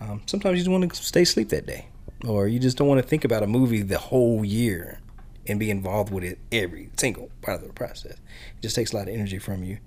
um, sometimes you just want to stay asleep that day, or you just don't want to think about a movie the whole year. and be involved with it every single part of the process. It just takes a lot of energy from you.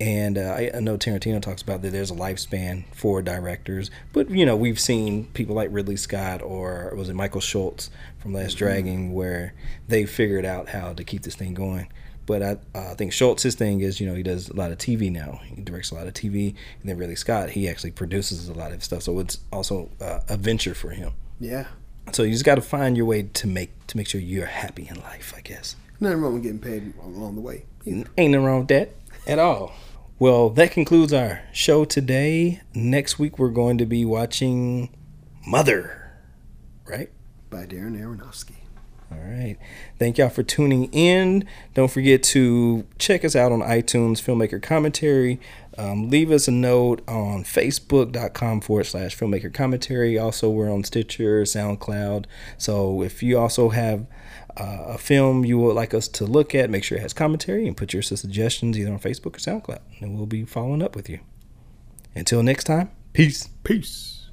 And uh, I, I know Tarantino talks about that there's a lifespan for directors, but you know we've seen people like Ridley Scott or was it Michael Schultz from Last Dragon where they figured out how to keep this thing going. But I, uh, I think Schultz's thing is, you know, he does a lot of TV now. He directs a lot of TV. And then Ridley Scott, he actually produces a lot of stuff. So it's also uh, a venture for him. Yeah. So you just got to find your way to make to make sure you're happy in life, I guess. Nothing wrong with getting paid along the way. Ain't nothing wrong with that at all. Well, that concludes our show today. Next week we're going to be watching Mother, right? By Darren Aronofsky. All right. Thank y'all for tuning in. Don't forget to check us out on iTunes, Filmmaker Commentary. Um, leave us a note on facebook.com forward slash filmmaker commentary. Also, we're on Stitcher, SoundCloud. So if you also have uh, a film you would like us to look at, make sure it has commentary and put your suggestions either on Facebook or SoundCloud, and we'll be following up with you. Until next time, peace. Peace.